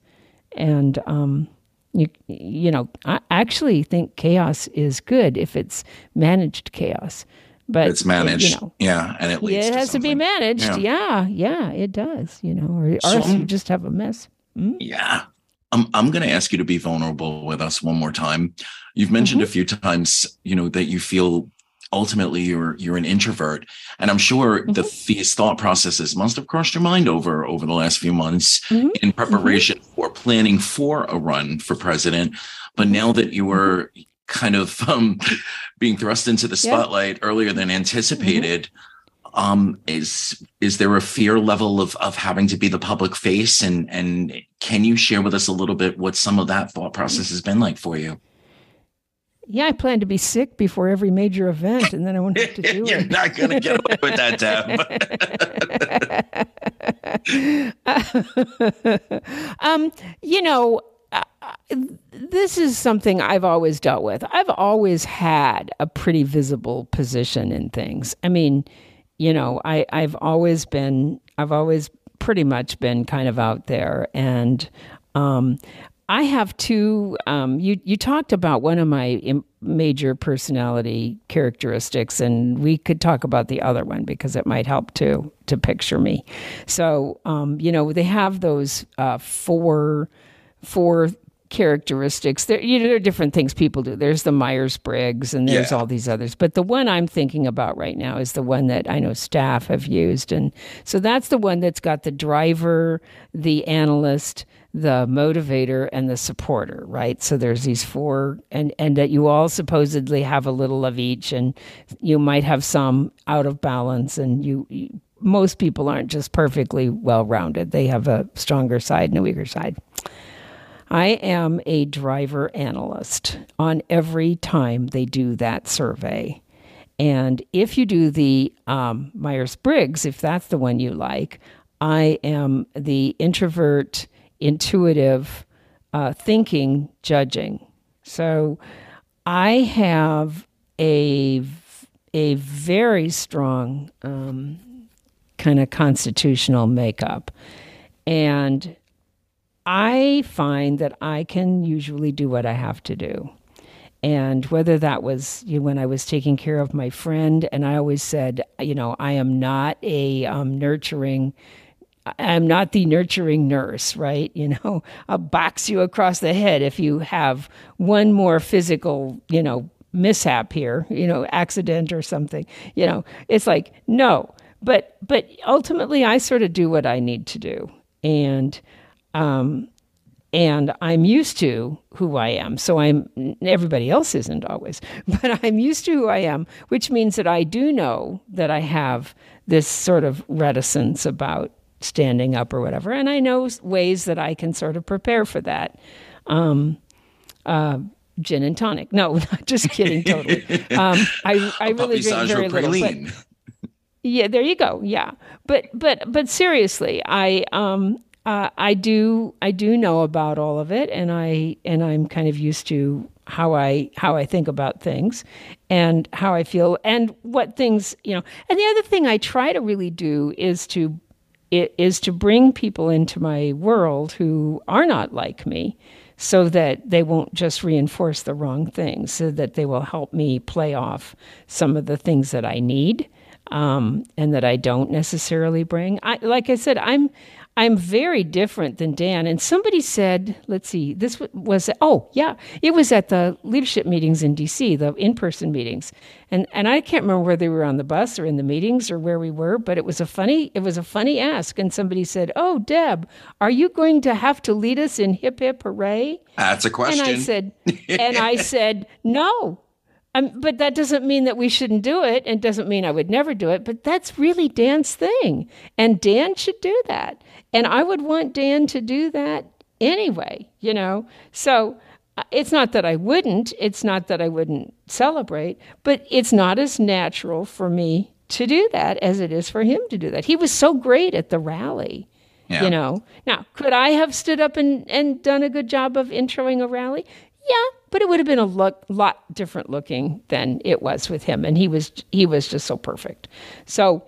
and um, you you know I actually think chaos is good if it's managed chaos but it's managed. You know, yeah, and it leads. It has to, to be managed. Yeah. yeah. yeah, it does. You know, or, so, else you just have a mess. Mm? Yeah, I'm I'm going to ask you to be vulnerable with us one more time. You've mentioned mm-hmm. a few times, you know, that you feel ultimately you're you're an introvert, and I'm sure mm-hmm. the, these thought processes must have crossed your mind over over the last few months mm-hmm. in preparation mm-hmm. for planning for a run for president. But now that you are kind of um, being thrust into the spotlight yeah. earlier than anticipated. Mm-hmm. Um, is is there a fear level of of having to be the public face, and and can you share with us a little bit what some of that thought process has been like for you? Yeah, I plan to be sick before every major event, and then I won't have to do You're it. not going to get away with that, Deb. um, you know, this is something I've always dealt with. I've always had a pretty visible position in things. I mean, you know, I, I've always been, I've always pretty much been kind of out there, and um, I have two. Um, you you talked about one of my major personality characteristics, and we could talk about the other one because it might help to to picture me. So, um, you know, they have those uh, four four characteristics. There, you know, there are different things people do. There's the Myers Briggs, and there's yeah. all these others. But the one I'm thinking about right now is the one that I know staff have used, and so that's the one that's got the driver, the analyst, the motivator and the supporter, right? So there's these four, and and that you all supposedly have a little of each, and you might have some out of balance, and you, you most people aren't just perfectly well rounded; they have a stronger side and a weaker side. I am a driver analyst on every time they do that survey. And if you do the um, Myers Briggs, if that's the one you like, I am the introvert intuitive uh, thinking, judging. So I have a a very strong um, kind of constitutional makeup, and I find that I can usually do what I have to do. And whether that was you know, when I was taking care of my friend, and I always said, you know, I am not a um, nurturing I'm not the nurturing nurse, right? You know, I'll box you across the head if you have one more physical, you know, mishap here, you know, accident or something. You know, it's like no, but but ultimately, I sort of do what I need to do, and um, and I'm used to who I am. So I'm everybody else isn't always, but I'm used to who I am, which means that I do know that I have this sort of reticence about standing up or whatever. And I know ways that I can sort of prepare for that. Um, uh, gin and tonic. No, just kidding. Totally. Um, I I really drink very little. But, yeah, there you go. Yeah, but but but seriously, I um uh, I do I do know about all of it, and I and I'm kind of used to how I how I think about things and how I feel and what things you know. And the other thing I try to really do is to is to bring people into my world who are not like me so that they won't just reinforce the wrong things, so that they will help me play off some of the things that I need um, and that I don't necessarily bring. I, like I said, I'm I'm very different than Dan. And somebody said, let's see, this was, oh, yeah, it was at the leadership meetings in DC, the in person meetings. And, and I can't remember whether we were on the bus or in the meetings or where we were, but it was a funny, it was a funny ask. And somebody said, Oh, Deb, are you going to have to lead us in hip hip hooray? That's a question. And I said, and I said, no, um, but that doesn't mean that we shouldn't do it and doesn't mean I would never do it. But that's really Dan's thing. And Dan should do that. And I would want Dan to do that anyway, you know? So uh, it's not that I wouldn't, it's not that I wouldn't celebrate, but it's not as natural for me to do that as it is for him to do that. He was so great at the rally. Yeah. You know, now could I have stood up and, and done a good job of introing a rally? Yeah, but it would have been a lot, lot different looking than it was with him, and he was he was just so perfect. So,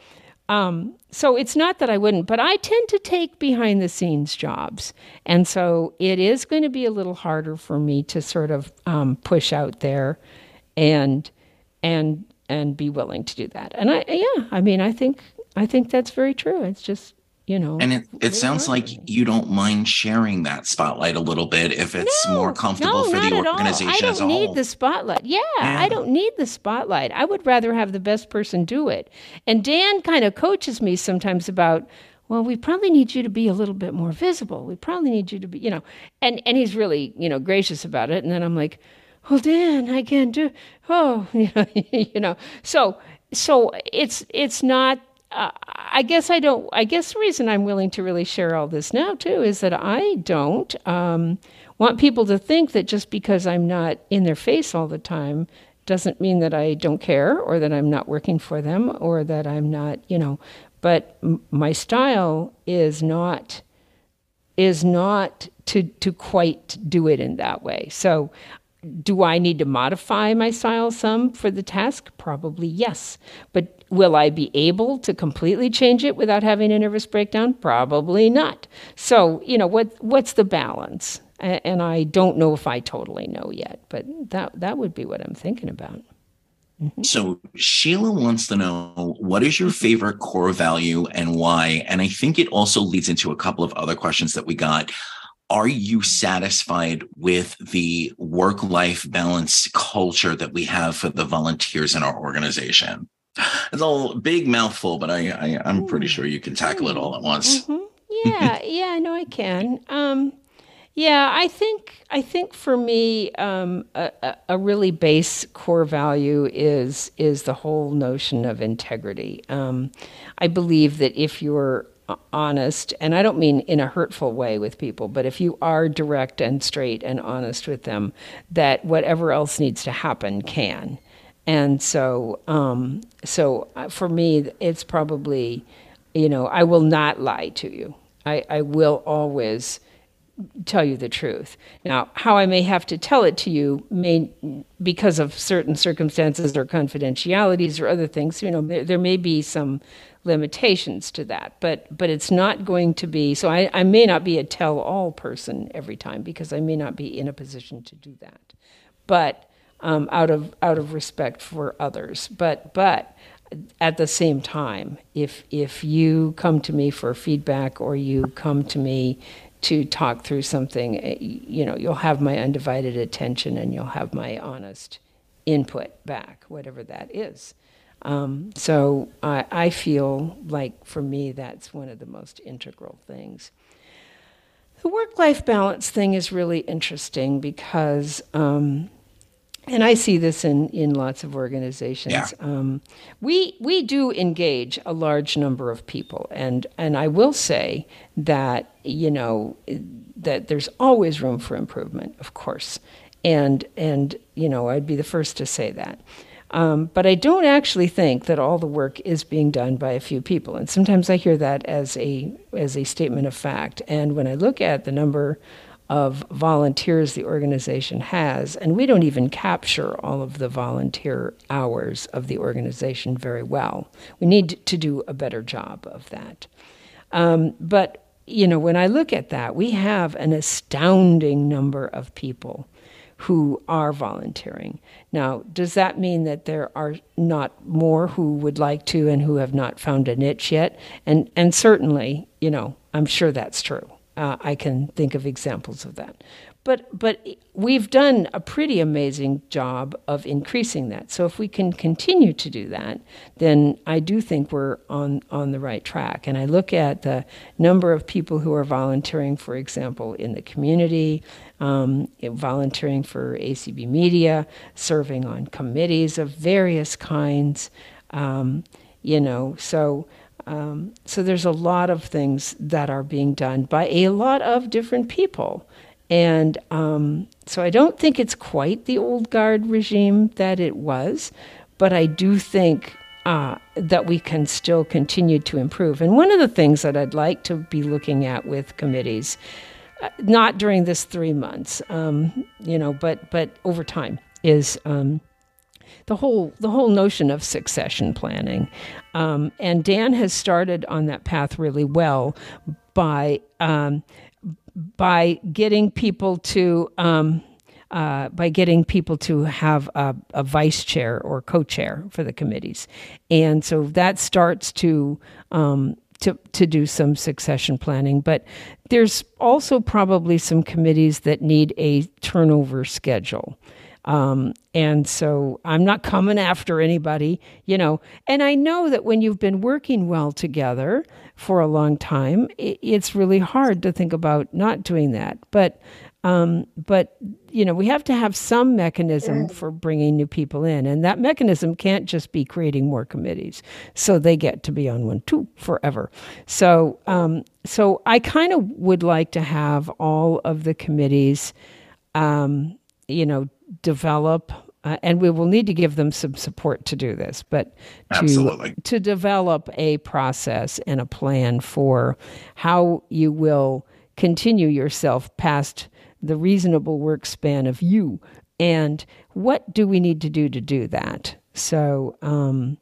um, so it's not that I wouldn't, but I tend to take behind the scenes jobs, and so it is going to be a little harder for me to sort of um, push out there, and and and be willing to do that. And I yeah, I mean, I think I think that's very true. It's just you know and it, it sounds like you don't mind sharing that spotlight a little bit if it's no, more comfortable no, for the organization all. I don't need the spotlight. Yeah, yeah, i don't need the spotlight. I would rather have the best person do it. And dan kind of coaches me sometimes about well we probably need you to be a little bit more visible. We probably need you to be you know and and he's really you know gracious about it. And then i'm like well dan i can't do oh you know you know. So so it's it's not uh, I guess I don't. I guess the reason I'm willing to really share all this now too is that I don't um, want people to think that just because I'm not in their face all the time doesn't mean that I don't care or that I'm not working for them or that I'm not, you know, but m- my style is not is not to to quite do it in that way. So do I need to modify my style some for the task? Probably yes. But will I be able to completely change it without having a nervous breakdown? Probably not. So, you know, what what's the balance? And I don't know if I totally know yet, but that that would be what I'm thinking about. Mm-hmm. So Sheila wants to know what is your favorite core value and why? And I think it also leads into a couple of other questions that we got. Are you satisfied with the work life balance culture that we have for the volunteers in our organization? It's a big mouthful, but I, I am pretty sure you can tackle it all at once. Mm-hmm. Yeah, yeah, I know I can. Um, yeah, I think I think for me, um, a, a, really base core value is is the whole notion of integrity. Um, I believe that if you're honest, and I don't mean in a hurtful way with people, but if you are direct and straight and honest with them, that whatever else needs to happen can. And so, um, so uh, for me, it's probably, you know, I will not lie to you. I, I will always tell you the truth. Now, how I may have to tell it to you may, because of certain circumstances or confidentialities or other things, you know, there, there may be some limitations to that, but but it's not going to be. So I, I may not be a tell-all person every time because I may not be in a position to do that, but um, out of out of respect for others. But but at the same time, if if you come to me for feedback or you come to me to talk through something, eh, you know, you'll have my undivided attention and you'll have my honest input back, whatever that is. Um, so I, I feel like for me, that's one of the most integral things. The work life balance thing is really interesting because um, and I see this in, in lots of organizations. Yeah. Um, we we do engage a large number of people, and and I will say that you know that there's always room for improvement, of course, and and you know I'd be the first to say that. Um, but I don't actually think that all the work is being done by a few people, and sometimes I hear that as a as a statement of fact. And when I look at the number of volunteers the organization has, and we don't even capture all of the volunteer hours of the organization very well. We need to do a better job of that. Um, but you know, when I look at that, we have an astounding number of people who are volunteering. Now, does that mean that there are not more who would like to and who have not found a niche yet? And and certainly, you know, I'm sure that's true. Uh, I can think of examples of that. But, but we've done a pretty amazing job of increasing that. So if we can continue to do that, then I do think we're on, on the right track. And I look at the number of people who are volunteering, for example, in the community, um, volunteering for ACB Media, serving on committees of various kinds. Um, you know, so um, so there's a lot of things that are being done by a lot of different people. And um, so I don't think it's quite the old guard regime that it was, but I do think uh, that we can still continue to improve. And one of the things that I'd like to be looking at with committees, uh, not during this three months, um, you know, but but over time, is um, the whole the whole notion of succession planning. Um, and Dan has started on that path really well by um, by getting people to. Um, uh, by getting people to have a, a vice chair or co-chair for the committees, and so that starts to um, to, to do some succession planning. But there's also probably some committees that need a turnover schedule. Um, and so I'm not coming after anybody, you know. And I know that when you've been working well together for a long time, it, it's really hard to think about not doing that. But Um, but you know, we have to have some mechanism for bringing new people in, and that mechanism can't just be creating more committees, so they get to be on one too forever. So, um, so I kind of would like to have all of the committees, um, you know, develop uh, and we will need to give them some support to do this, but to, Absolutely. to develop a process and a plan for how you will continue yourself past the reasonable work span of you. And what do we need to do to do that? So, um,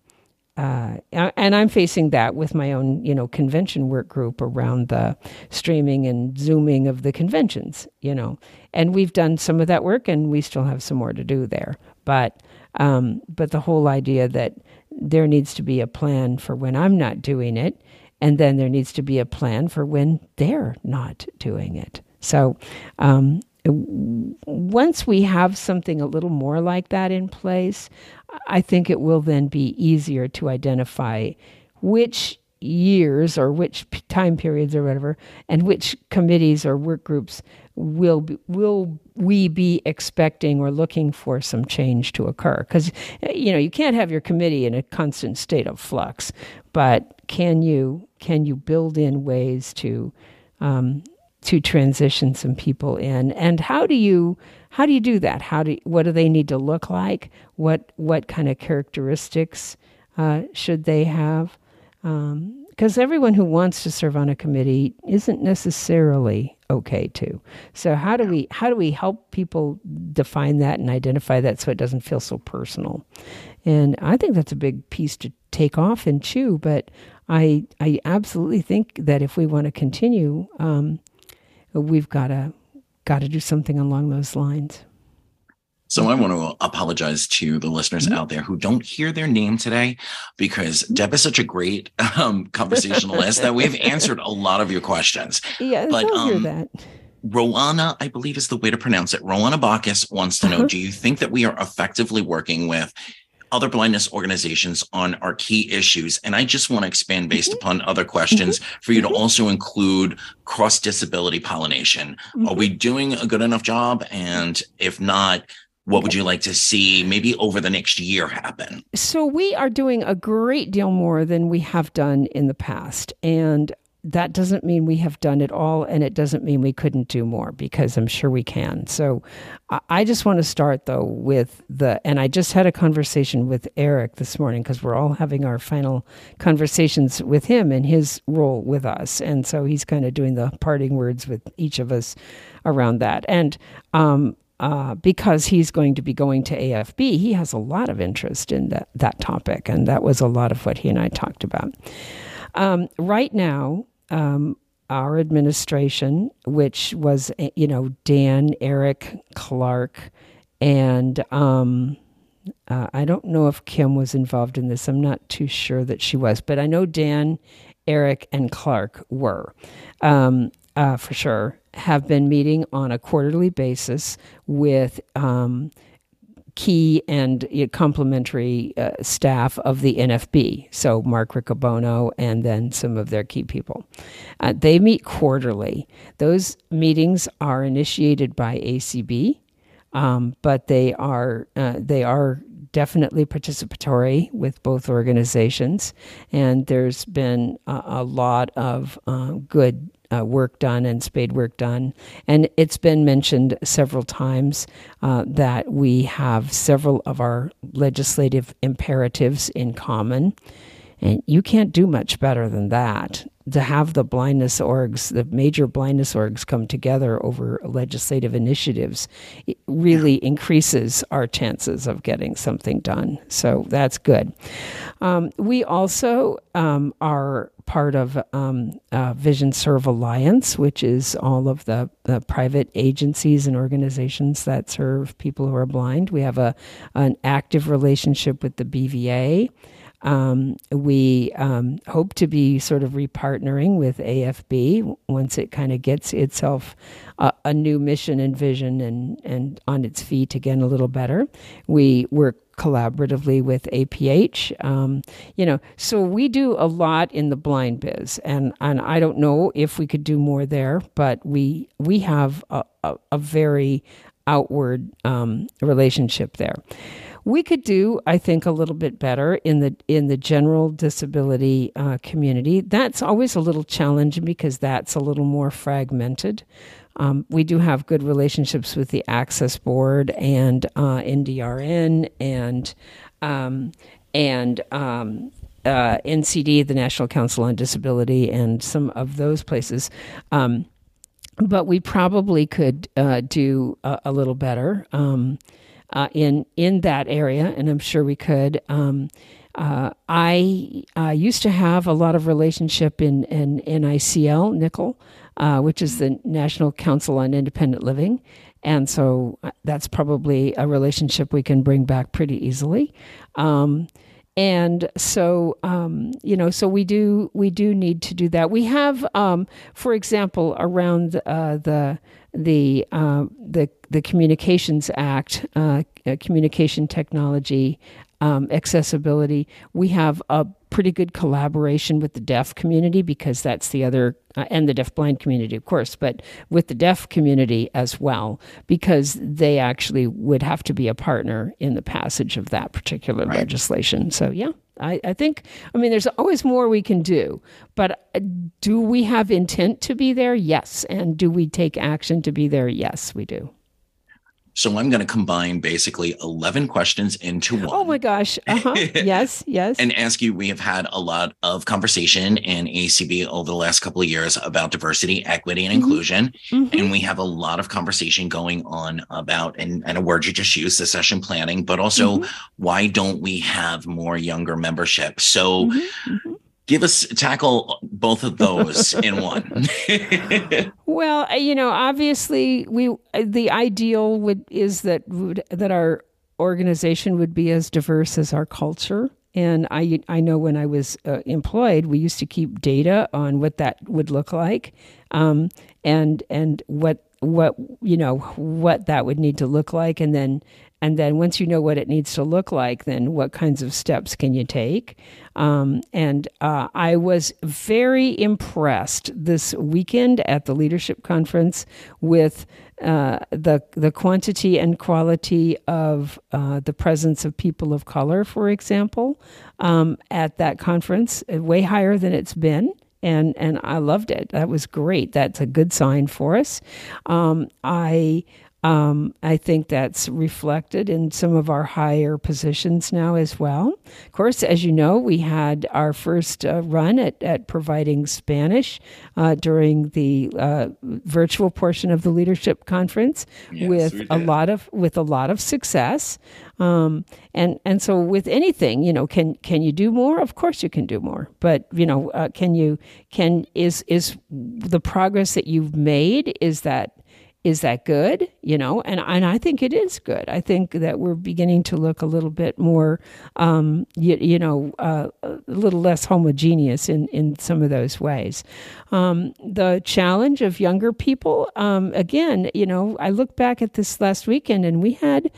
uh, and I'm facing that with my own, you know, convention work group around the streaming and zooming of the conventions, you know, and we've done some of that work, and we still have some more to do there. But, um, but the whole idea that there needs to be a plan for when I'm not doing it, and then there needs to be a plan for when they're not doing it. So, um, once we have something a little more like that in place, I think it will then be easier to identify which years or which time periods or whatever, and which committees or work groups will be, will we be expecting or looking for some change to occur? Because you know you can't have your committee in a constant state of flux, but can you can you build in ways to um, to transition some people in? And how do you how do you do that? How do what do they need to look like? What what kind of characteristics uh, should they have? Because um, everyone who wants to serve on a committee isn't necessarily okay too. so how do we how do we help people define that and identify that so it doesn't feel so personal and i think that's a big piece to take off and chew but i i absolutely think that if we want to continue um, we've got to got to do something along those lines. So I want to apologize to the listeners mm-hmm. out there who don't hear their name today because mm-hmm. Deb is such a great um, conversationalist that we've answered a lot of your questions. Yeah, but I'll um, hear that. Roana, I believe is the way to pronounce it. Roana Bacchus wants to know, uh-huh. do you think that we are effectively working with other blindness organizations on our key issues. And I just want to expand based mm-hmm. upon other questions mm-hmm. for you to mm-hmm. also include cross disability pollination. Mm-hmm. Are we doing a good enough job? And if not, what would you like to see maybe over the next year happen? So, we are doing a great deal more than we have done in the past. And that doesn't mean we have done it all, and it doesn't mean we couldn't do more because I'm sure we can. So I just want to start though with the, and I just had a conversation with Eric this morning because we're all having our final conversations with him and his role with us. And so he's kind of doing the parting words with each of us around that. And, um, uh, because he's going to be going to AFB, he has a lot of interest in that, that topic. And that was a lot of what he and I talked about. Um, right now, um, our administration, which was, eh, you know, Dan, Eric, Clark, and um, uh, I don't know if Kim was involved in this. I'm not too sure that she was, but I know Dan, Eric, and Clark were um, uh, for sure. Have been meeting on a quarterly basis with um, key and complementary uh, staff of the NFB. So Mark Riccobono and then some of their key people. Uh, they meet quarterly. Those meetings are initiated by ACB, um, but they are uh, they are definitely participatory with both organizations, and there's been a, a lot of uh, good uh, work done and spade work done. And it's been mentioned several times uh, that we have several of our legislative imperatives in common. And you can't do much better than that. To have the blindness orgs, the major blindness orgs come together over legislative initiatives, it really increases our chances of getting something done. So that's good. Um, we also um, are part of um, uh, VisionServe Alliance, which is all of the, the, private agencies and organizations that serve people who are blind. We have a an active relationship with the BVA. Um, we um, hope to be sort of repartnering with AFB once it kind of gets itself a, a, new mission and vision and, and on its feet again a little better. We work collaboratively with APH. Um, you know, so we do a lot in the blind biz, and and I don't know if we could do more there, but we we have a, a, a very outward um, relationship there. We could do, I think, a little bit better in the in the general disability uh, community. That's always a little challenging because that's a little more fragmented. Um, we do have good relationships with the Access Board and uh, NDRN and um, and um, uh, NCD, the National Council on Disability, and some of those places. Um, but we probably could uh, do a, a, little better. Um, uh, in in that area, and I'm sure we could. Um, uh, I used to have a lot of relationship in in NICL NICL, uh, which is the National Council on Independent Living, and so uh, that's probably a relationship we can bring back pretty easily. Um, and so um, you know so we do we do need to do that we have um, for example around uh, the the uh, the the Communications Act, uh, uh, communication technology, um, accessibility. We have a pretty good collaboration with the deaf community because that's the other, uh, and the deaf-blind community, of course, but with the deaf community as well because they actually would have to be a partner in the passage of that particular right. legislation. So yeah. I, I think, I mean, there's always more we can do, but uh, do we have intent to be there? Yes. And do we take action to be there? Yes, we do. So I'm going to combine basically 11 questions into one. Oh my gosh. Uh-huh. yes, yes. and ask you we have had a lot of conversation in ACB over the last couple of years about diversity, equity, and mm-hmm. inclusion. Mm-hmm. And we have a lot of conversation going on about, and, and a word you just used, succession planning, but also mm-hmm. why don't we have more younger membership? So, mm-hmm. Mm-hmm give us tackle both of those in one. Well uh, you know obviously we uh, the ideal would is that would, that our organization would be as diverse as our culture. And I, I know when I was uh, employed, we used to keep data on what that would look like, um, and and what what you know what that would need to look like, and then and then once you know what it needs to look like, then what kinds of steps can you take? Um, and uh, I was very impressed this weekend at the leadership conference with uh, the the quantity and quality of uh, the presence of people of color, for example, um, at that conference, uh, way higher than it's been and and I loved it. That was great. That's a good sign for us. Um, I um, I think that's reflected in some of our higher positions now as well. Of course, as you know, we had our first uh, run at, at providing Spanish uh, during the uh, virtual portion of the leadership conference yes, with a lot of with a lot of success. Um, and and so with anything, you know, can can you do more? Of course, you can do more. But you know, uh, can you can is is the progress that you've made is that is that good you know? And and I think it is good. I think that we're beginning to look a little bit more um, you, you know uh, a little less homogeneous in in some of those ways. Um, the challenge of younger people um, again you know I look back at this last weekend and we had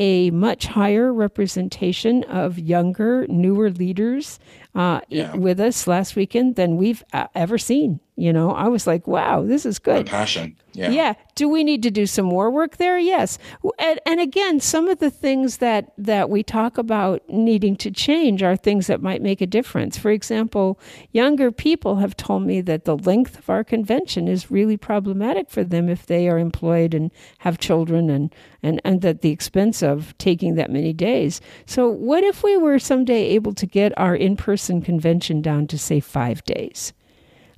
a much higher representation of younger, newer leaders uh, yeah. with us last weekend than we've uh, ever seen. You know, I was like, wow, this is good. passion. Yeah. Yeah. Do we need to do some more work there? Yes. And, and, again, some of the things that, that we talk about needing to change are things that might make a difference. For example, younger people have told me that the length of our convention is really problematic for them if they are employed and have children and, and, and that the expense of taking that many days. So, what if we were someday able to get our in person convention down to, say, five days?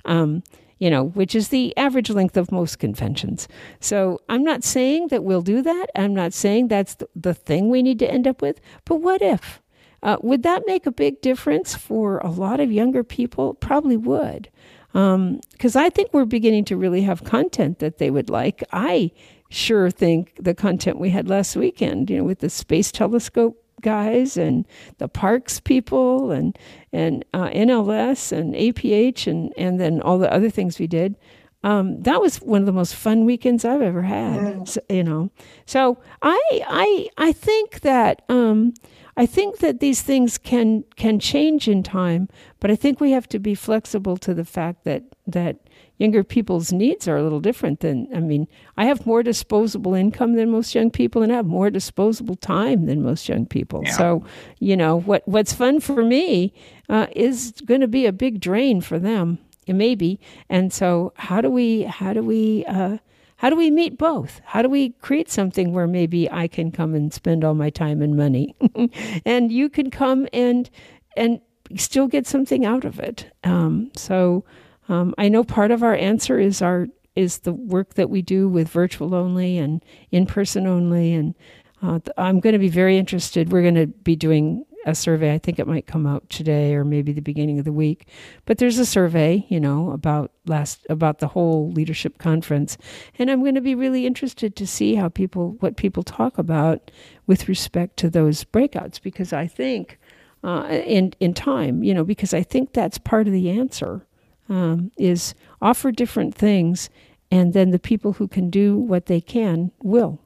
um, you know, which is the average length of most conventions. So I'm not saying that we'll do that. I'm not saying that's the, the thing we need to end up with. But what if? Uh, would that make a big difference for a lot of younger people? Probably would. Because um, I think we're beginning to really have content that they would like. I sure think the content we had last weekend, you know, with the Space Telescope guys and the parks people and and uh, NLS and APH and and then all the other things we did. Um, that was one of the most fun weekends I've ever had. So, you know, so I I I think that um, I think that these things can can change in time, but I think we have to be flexible to the fact that that younger people's needs are a little different than I mean, I have more disposable income than most young people and I have more disposable time than most young people. Yeah. So, you know, what what's fun for me uh, is going to be a big drain for them. It may be. And so how do we how do we uh, how do we meet both? How do we create something where maybe I can come and spend all my time and money, and you can come and and still get something out of it? Um, so um, I know part of our answer is our is the work that we do with virtual only and in person only, and uh, I'm going to be very interested. We're going to be doing a survey. I think it might come out today or maybe the beginning of the week. But there's a survey, you know, about last about the whole leadership conference, and I'm going to be really interested to see how people what people talk about with respect to those breakouts because I think uh, in in time, you know, because I think that's part of the answer um, is offer different things, and then the people who can do what they can will.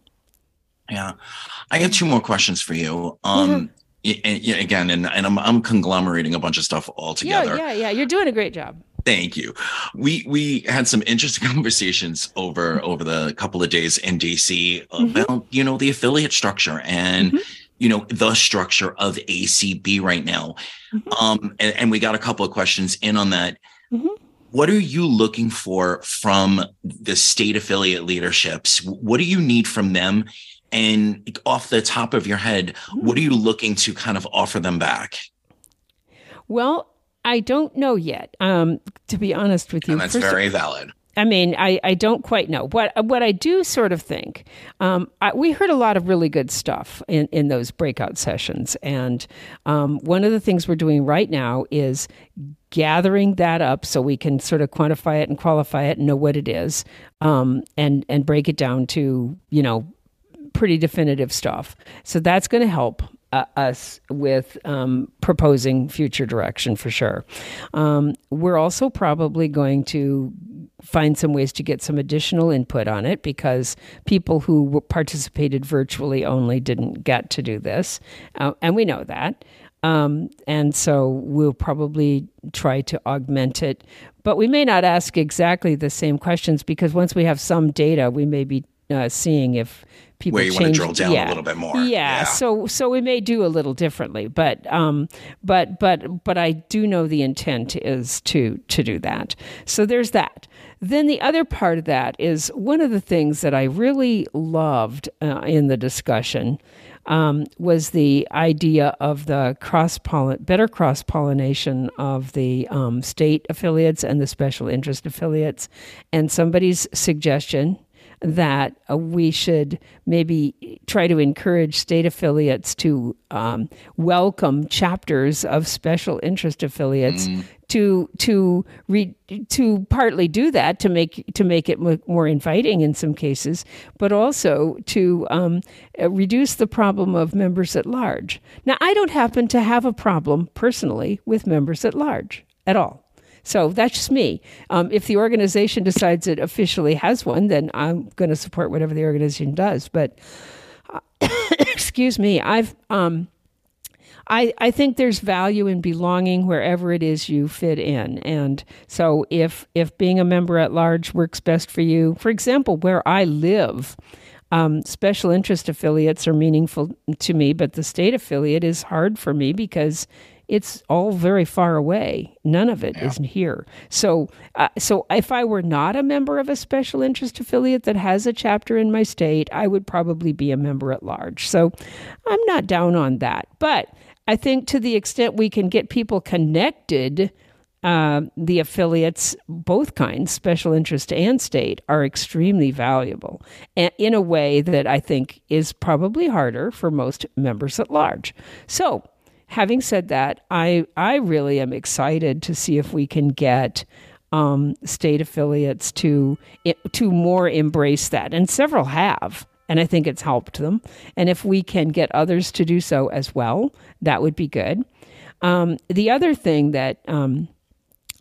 Yeah, I have two more questions for you. Um, mm-hmm yeah, again, and, and I'm, I'm conglomerating a bunch of stuff all together. Yeah, yeah, yeah. You're doing a great job. Thank you. We we had some interesting conversations over over the couple of days in DC mm-hmm. about you know the affiliate structure and mm-hmm. you know the structure of ACB right now. Mm-hmm. Um, and, and, we got a couple of questions in on that. Mm-hmm. What are you looking for from the state affiliate leaderships? What do you need from them? And off the top of your head, what are you looking to kind of offer them back? Well, I don't know yet. Um, to be honest with you, and that's First very valid. I mean, I, I don't quite know what what I do sort of think. Um, I, we heard a lot of really good stuff in, in those breakout sessions, and um, one of the things we're doing right now is gathering that up so we can sort of quantify it and qualify it and know what it is, um, and and break it down to you know pretty definitive stuff. So that's going to help uh, us with um, proposing future direction for sure. Um, we're also probably going to find some ways to get some additional input on it because people who participated virtually only didn't get to do this. Uh, and we know that. Um, and so we'll probably try to augment it. But we may not ask exactly the same questions because once we have some data, we may be uh, seeing if people where you change, want to drill down yeah, a little bit more. Yeah, yeah, So so we may do a little differently, but um, but but but I do know the intent is to to do that. So there's that. Then the other part of that is one of the things that I really loved uh, in the discussion um, was the idea of the cross pollin better cross pollination of the um, state affiliates and the special interest affiliates, and somebody's suggestion that uh, we should maybe try to encourage state affiliates to um, welcome chapters of special interest affiliates mm. to to re, to partly do that to make to make it more inviting in some cases, but also to um, uh, reduce the problem of members at large. Now, I don't happen to have a problem personally with members at large at all. So that's just me. Um, if the organization decides it officially has one, then I'm going to support whatever the organization does. But uh, excuse me, I've. Um, I, I think there's value in belonging wherever it is you fit in. And so if if being a member at large works best for you, for example, where I live, um, special interest affiliates are meaningful to me, but the state affiliate is hard for me because it's all very far away. None of it yeah. is here. So, uh, so if I were not a member of a special interest affiliate that has a chapter in my state, I would probably be a member at large. So, I'm not down on that. But I think to the extent we can get people connected. Uh, the affiliates, both kinds, special interest and state, are extremely valuable in a way that I think is probably harder for most members at large. So, having said that, I I really am excited to see if we can get um, state affiliates to to more embrace that, and several have, and I think it's helped them. And if we can get others to do so as well, that would be good. Um, the other thing that um,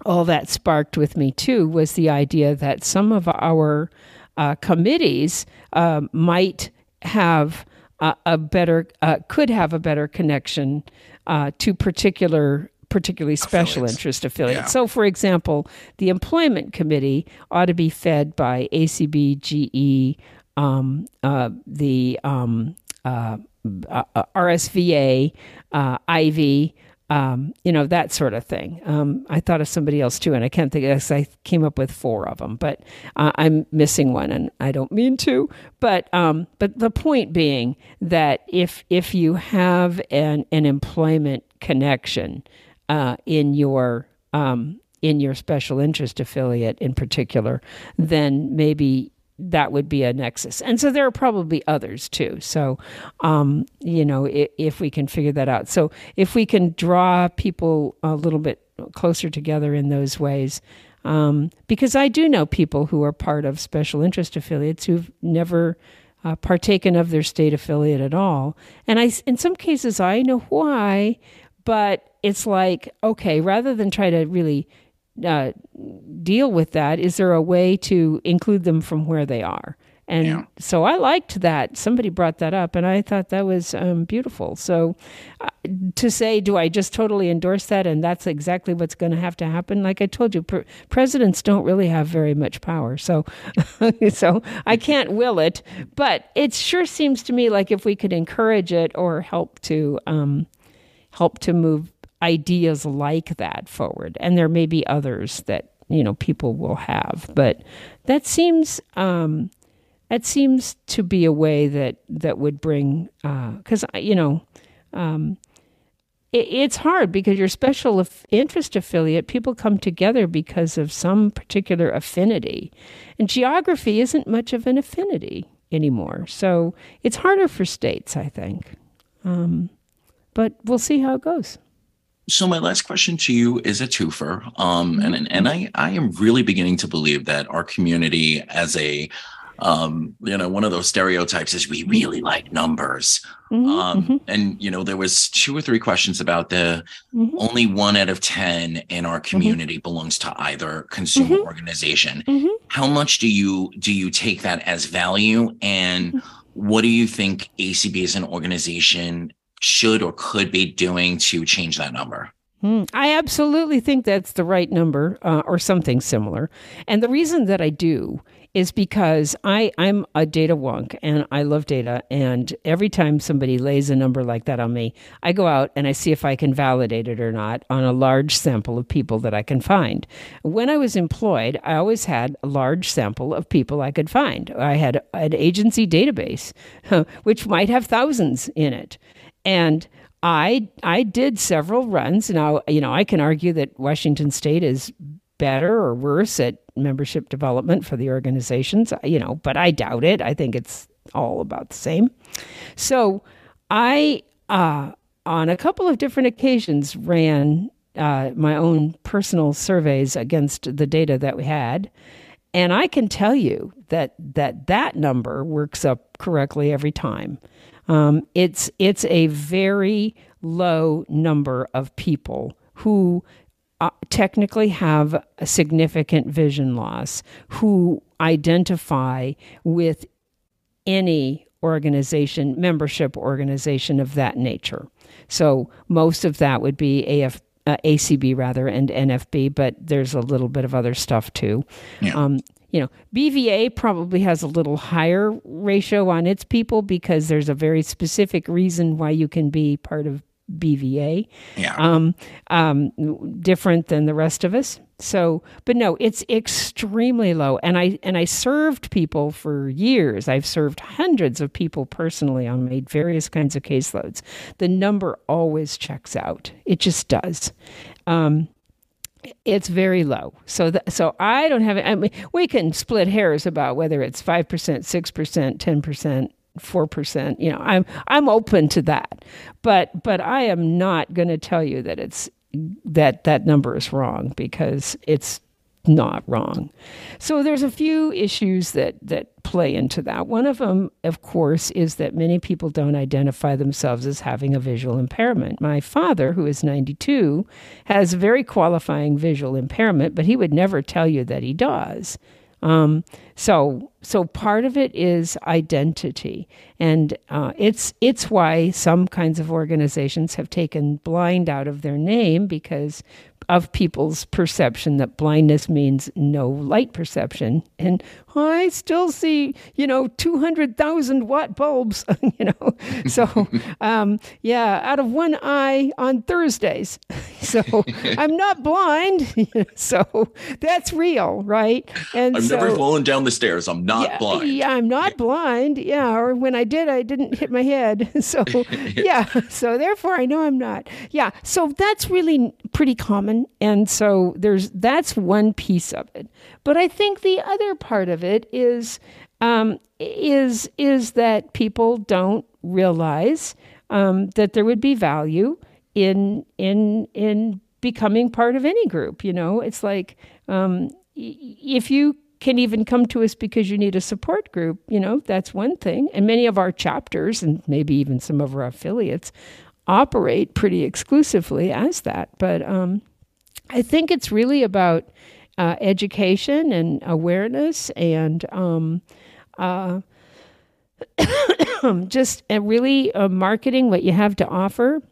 all that sparked with me too was the idea that some of our uh, committees uh, might have uh, a better uh, could have a better connection uh, to particular particularly special affiliates. interest affiliates. Yeah. So, for example, the employment committee ought to be fed by ACB, GE, um, uh, the um, uh, uh, RSVA, IVIE, um, you know, that sort of thing. Um, I thought of somebody else too, and I can't think I came up with four of them, but uh, I'm missing one, and I don't mean to. But um, but the point being that if if you have an an employment connection uh, in your um, in your special interest affiliate in particular, then maybe that would be a nexus. And so there are probably others too. So, um, you know, if, if, we can figure that out. So if we can draw people a little bit closer together in those ways, um, because I do know people who are part of special interest affiliates who've never uh, partaken of their state affiliate at all. And I, in some cases, I know why, but it's like, okay, rather than try to really uh, deal with that? Is there a way to include them from where they are? And yeah. so I liked that. Somebody brought that up, and I thought that was um, beautiful. So uh, to say, do I just totally endorse that and that's exactly what's going to have to happen? Like I told you, pre- presidents don't really have very much power. So, so I can't will it. But it sure seems to me like if we could encourage it or help to um, help to move ideas like that forward. And there may be others that you know people will have, but that seems um, that seems to be a way that that would bring because uh, you know. Um, it's hard because your special interest affiliate, people come together because of some particular affinity. And geography isn't much of an affinity anymore. So it's harder for states, I think. Um, but we'll see how it goes. So my last question to you is a twofer, um, mm-hmm. and and I I am really beginning to believe that our community as a um, you know, one of those stereotypes is we really like numbers. Mm-hmm, um, mm-hmm. And you know, there was two or three questions about the mm-hmm. only one out of ten in our mm-hmm. community belongs to either consumer mm-hmm. organization. How much do you do you take that as value, and what do you think ACB as an organization should or could be doing to change that number? Hmm. I absolutely think that's the right number uh, or something similar. And the reason that I do is because I, I'm a data wonk and I love data. And every time somebody lays a number like that on me, I go out and I see if I can validate it or not on a large sample of people that I can find. When I was employed, I always had a large sample of people I could find. I had an agency database, which might have thousands in it. And I I did several runs. Now, you know, I can argue that Washington State is better or worse at membership development for the organizations, you know, but I doubt it. I think it's all about the same. So, I uh, on a couple of different occasions ran uh, my own personal surveys against the data that we had. And I can tell you that that that number works up correctly every time. Um, it's it's a very low number of people who uh, technically have a significant vision loss who identify with any organization, membership organization of that nature. So most of that would be AF, uh, ACB rather and NFB, but there's a little bit of other stuff too. Yeah. Um, you know, BVA probably has a little higher ratio on its people because there's a very specific reason why you can be part of BVA. Yeah. Um, um, different than the rest of us. So, but no, it's extremely low. And I and I served people for years. I've served hundreds of people personally on made various kinds of caseloads. The number always checks out. It just does. Um, it's very low. So th- so I don't have I mean we can split hairs about whether it's 5%, 6%, 10%, 4%, you know. I'm I'm open to that. But but I am not going to tell you that it's that that number is wrong because it's not wrong. So there's a few issues that that play into that. One of them, of course, is that many people don't identify themselves as having a visual impairment. My father, who is 92, has very qualifying visual impairment, but he would never tell you that he does. Um, so so part of it is identity, and uh, it's it's why some kinds of organizations have taken blind out of their name because of people's perception that blindness means no light perception. And I still see, you know, 200,000 watt bulbs, you know. So, um, yeah, out of one eye on Thursdays. So I'm not blind. so that's real, right? And I've so, never fallen down the stairs. I'm not yeah, blind. Yeah, I'm not blind. Yeah, or when I did, I didn't hit my head. So, yeah. So therefore, I know I'm not. Yeah. So that's really pretty common. And so there's that's one piece of it. But I think the other part of it is um, is is that people don't realize um, that there would be value in in in becoming part of any group. You know, it's like um, if you can even come to us because you need a support group, you know, that's one thing. And many of our chapters and maybe even some of our affiliates operate pretty exclusively as that. But um, I think it's really about uh, education and awareness and um, uh, just really uh, marketing what you have to offer.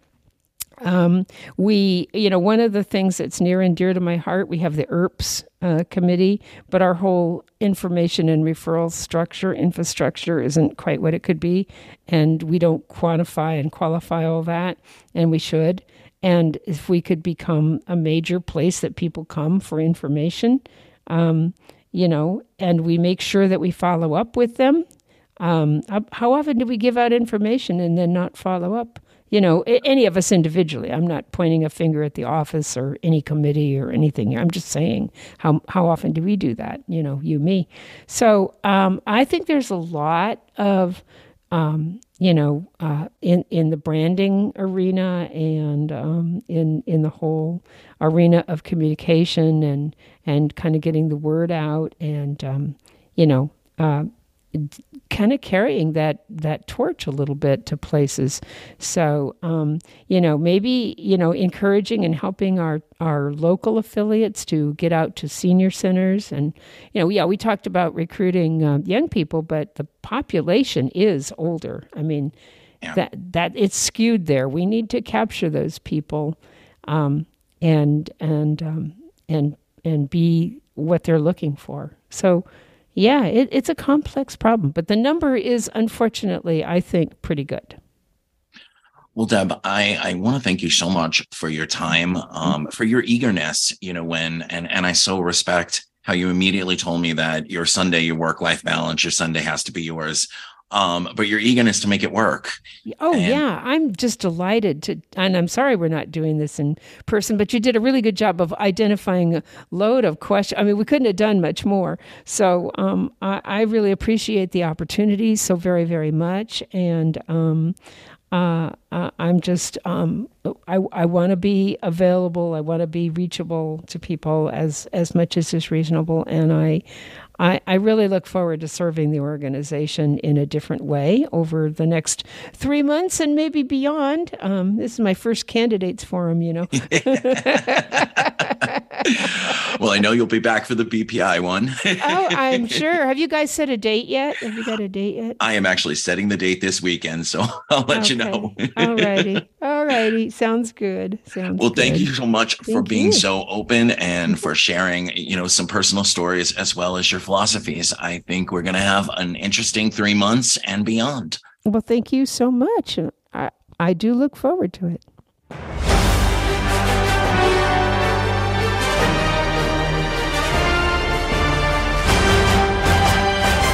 Um, we, you know, one of the things that's near and dear to my heart, we have the ERPS uh, committee, but our whole information and referral structure, infrastructure isn't quite what it could be. And we don't quantify and qualify all that, and we should. And if we could become a major place that people come for information, um, you know, and we make sure that we follow up with them. Um, how often do we give out information and then not follow up? You know, any of us individually. I'm not pointing a finger at the office or any committee or anything. I'm just saying how how often do we do that? You know, you, me. So um, I think there's a lot of um, you know, uh, in in the branding arena and um, in in the whole arena of communication and and kind of getting the word out and um, you know, uh, kind of carrying that that torch a little bit to places. So um, you know, maybe you know, encouraging and helping our our local affiliates to get out to senior centers, and you know, yeah, we talked about recruiting uh, young people, but the population is older. I mean, yeah. that that it's skewed there. We need to capture those people, um, and and um, and and be what they're looking for. So yeah, it, it's a complex problem, but the number is unfortunately, I think, pretty good. Well, Deb, I, I want to thank you so much for your time, um, for your eagerness, you know, when, and, and I so respect how you immediately told me that your Sunday, your work life balance, your Sunday has to be yours um, but your eagerness to make it work. Oh and- yeah, I'm just delighted to, and I'm sorry we're not doing this in person, but you did a really good job of identifying a load of questions. I mean, we couldn't have done much more. So um, I, I, really appreciate the opportunity so very, very much, and um, uh, I'm just um, I, I want to be available. I want to be reachable to people as as much as is reasonable, and I I, I really look forward to serving the organization in a different way over the next three months and maybe beyond. Um, this is my first candidates forum, you know. well, I know you'll be back for the BPI one. oh, I'm sure. Have you guys set a date yet? Have you got a date yet? I am actually setting the date this weekend, so I'll let okay. you know. All righty. All righty. Sounds good. Sounds well, good. thank you so much thank for being you. so open and for sharing, you know, some personal stories as well as your philosophies. I think we're going to have an interesting three months and beyond. Well, thank you so much. I, I do look forward to it.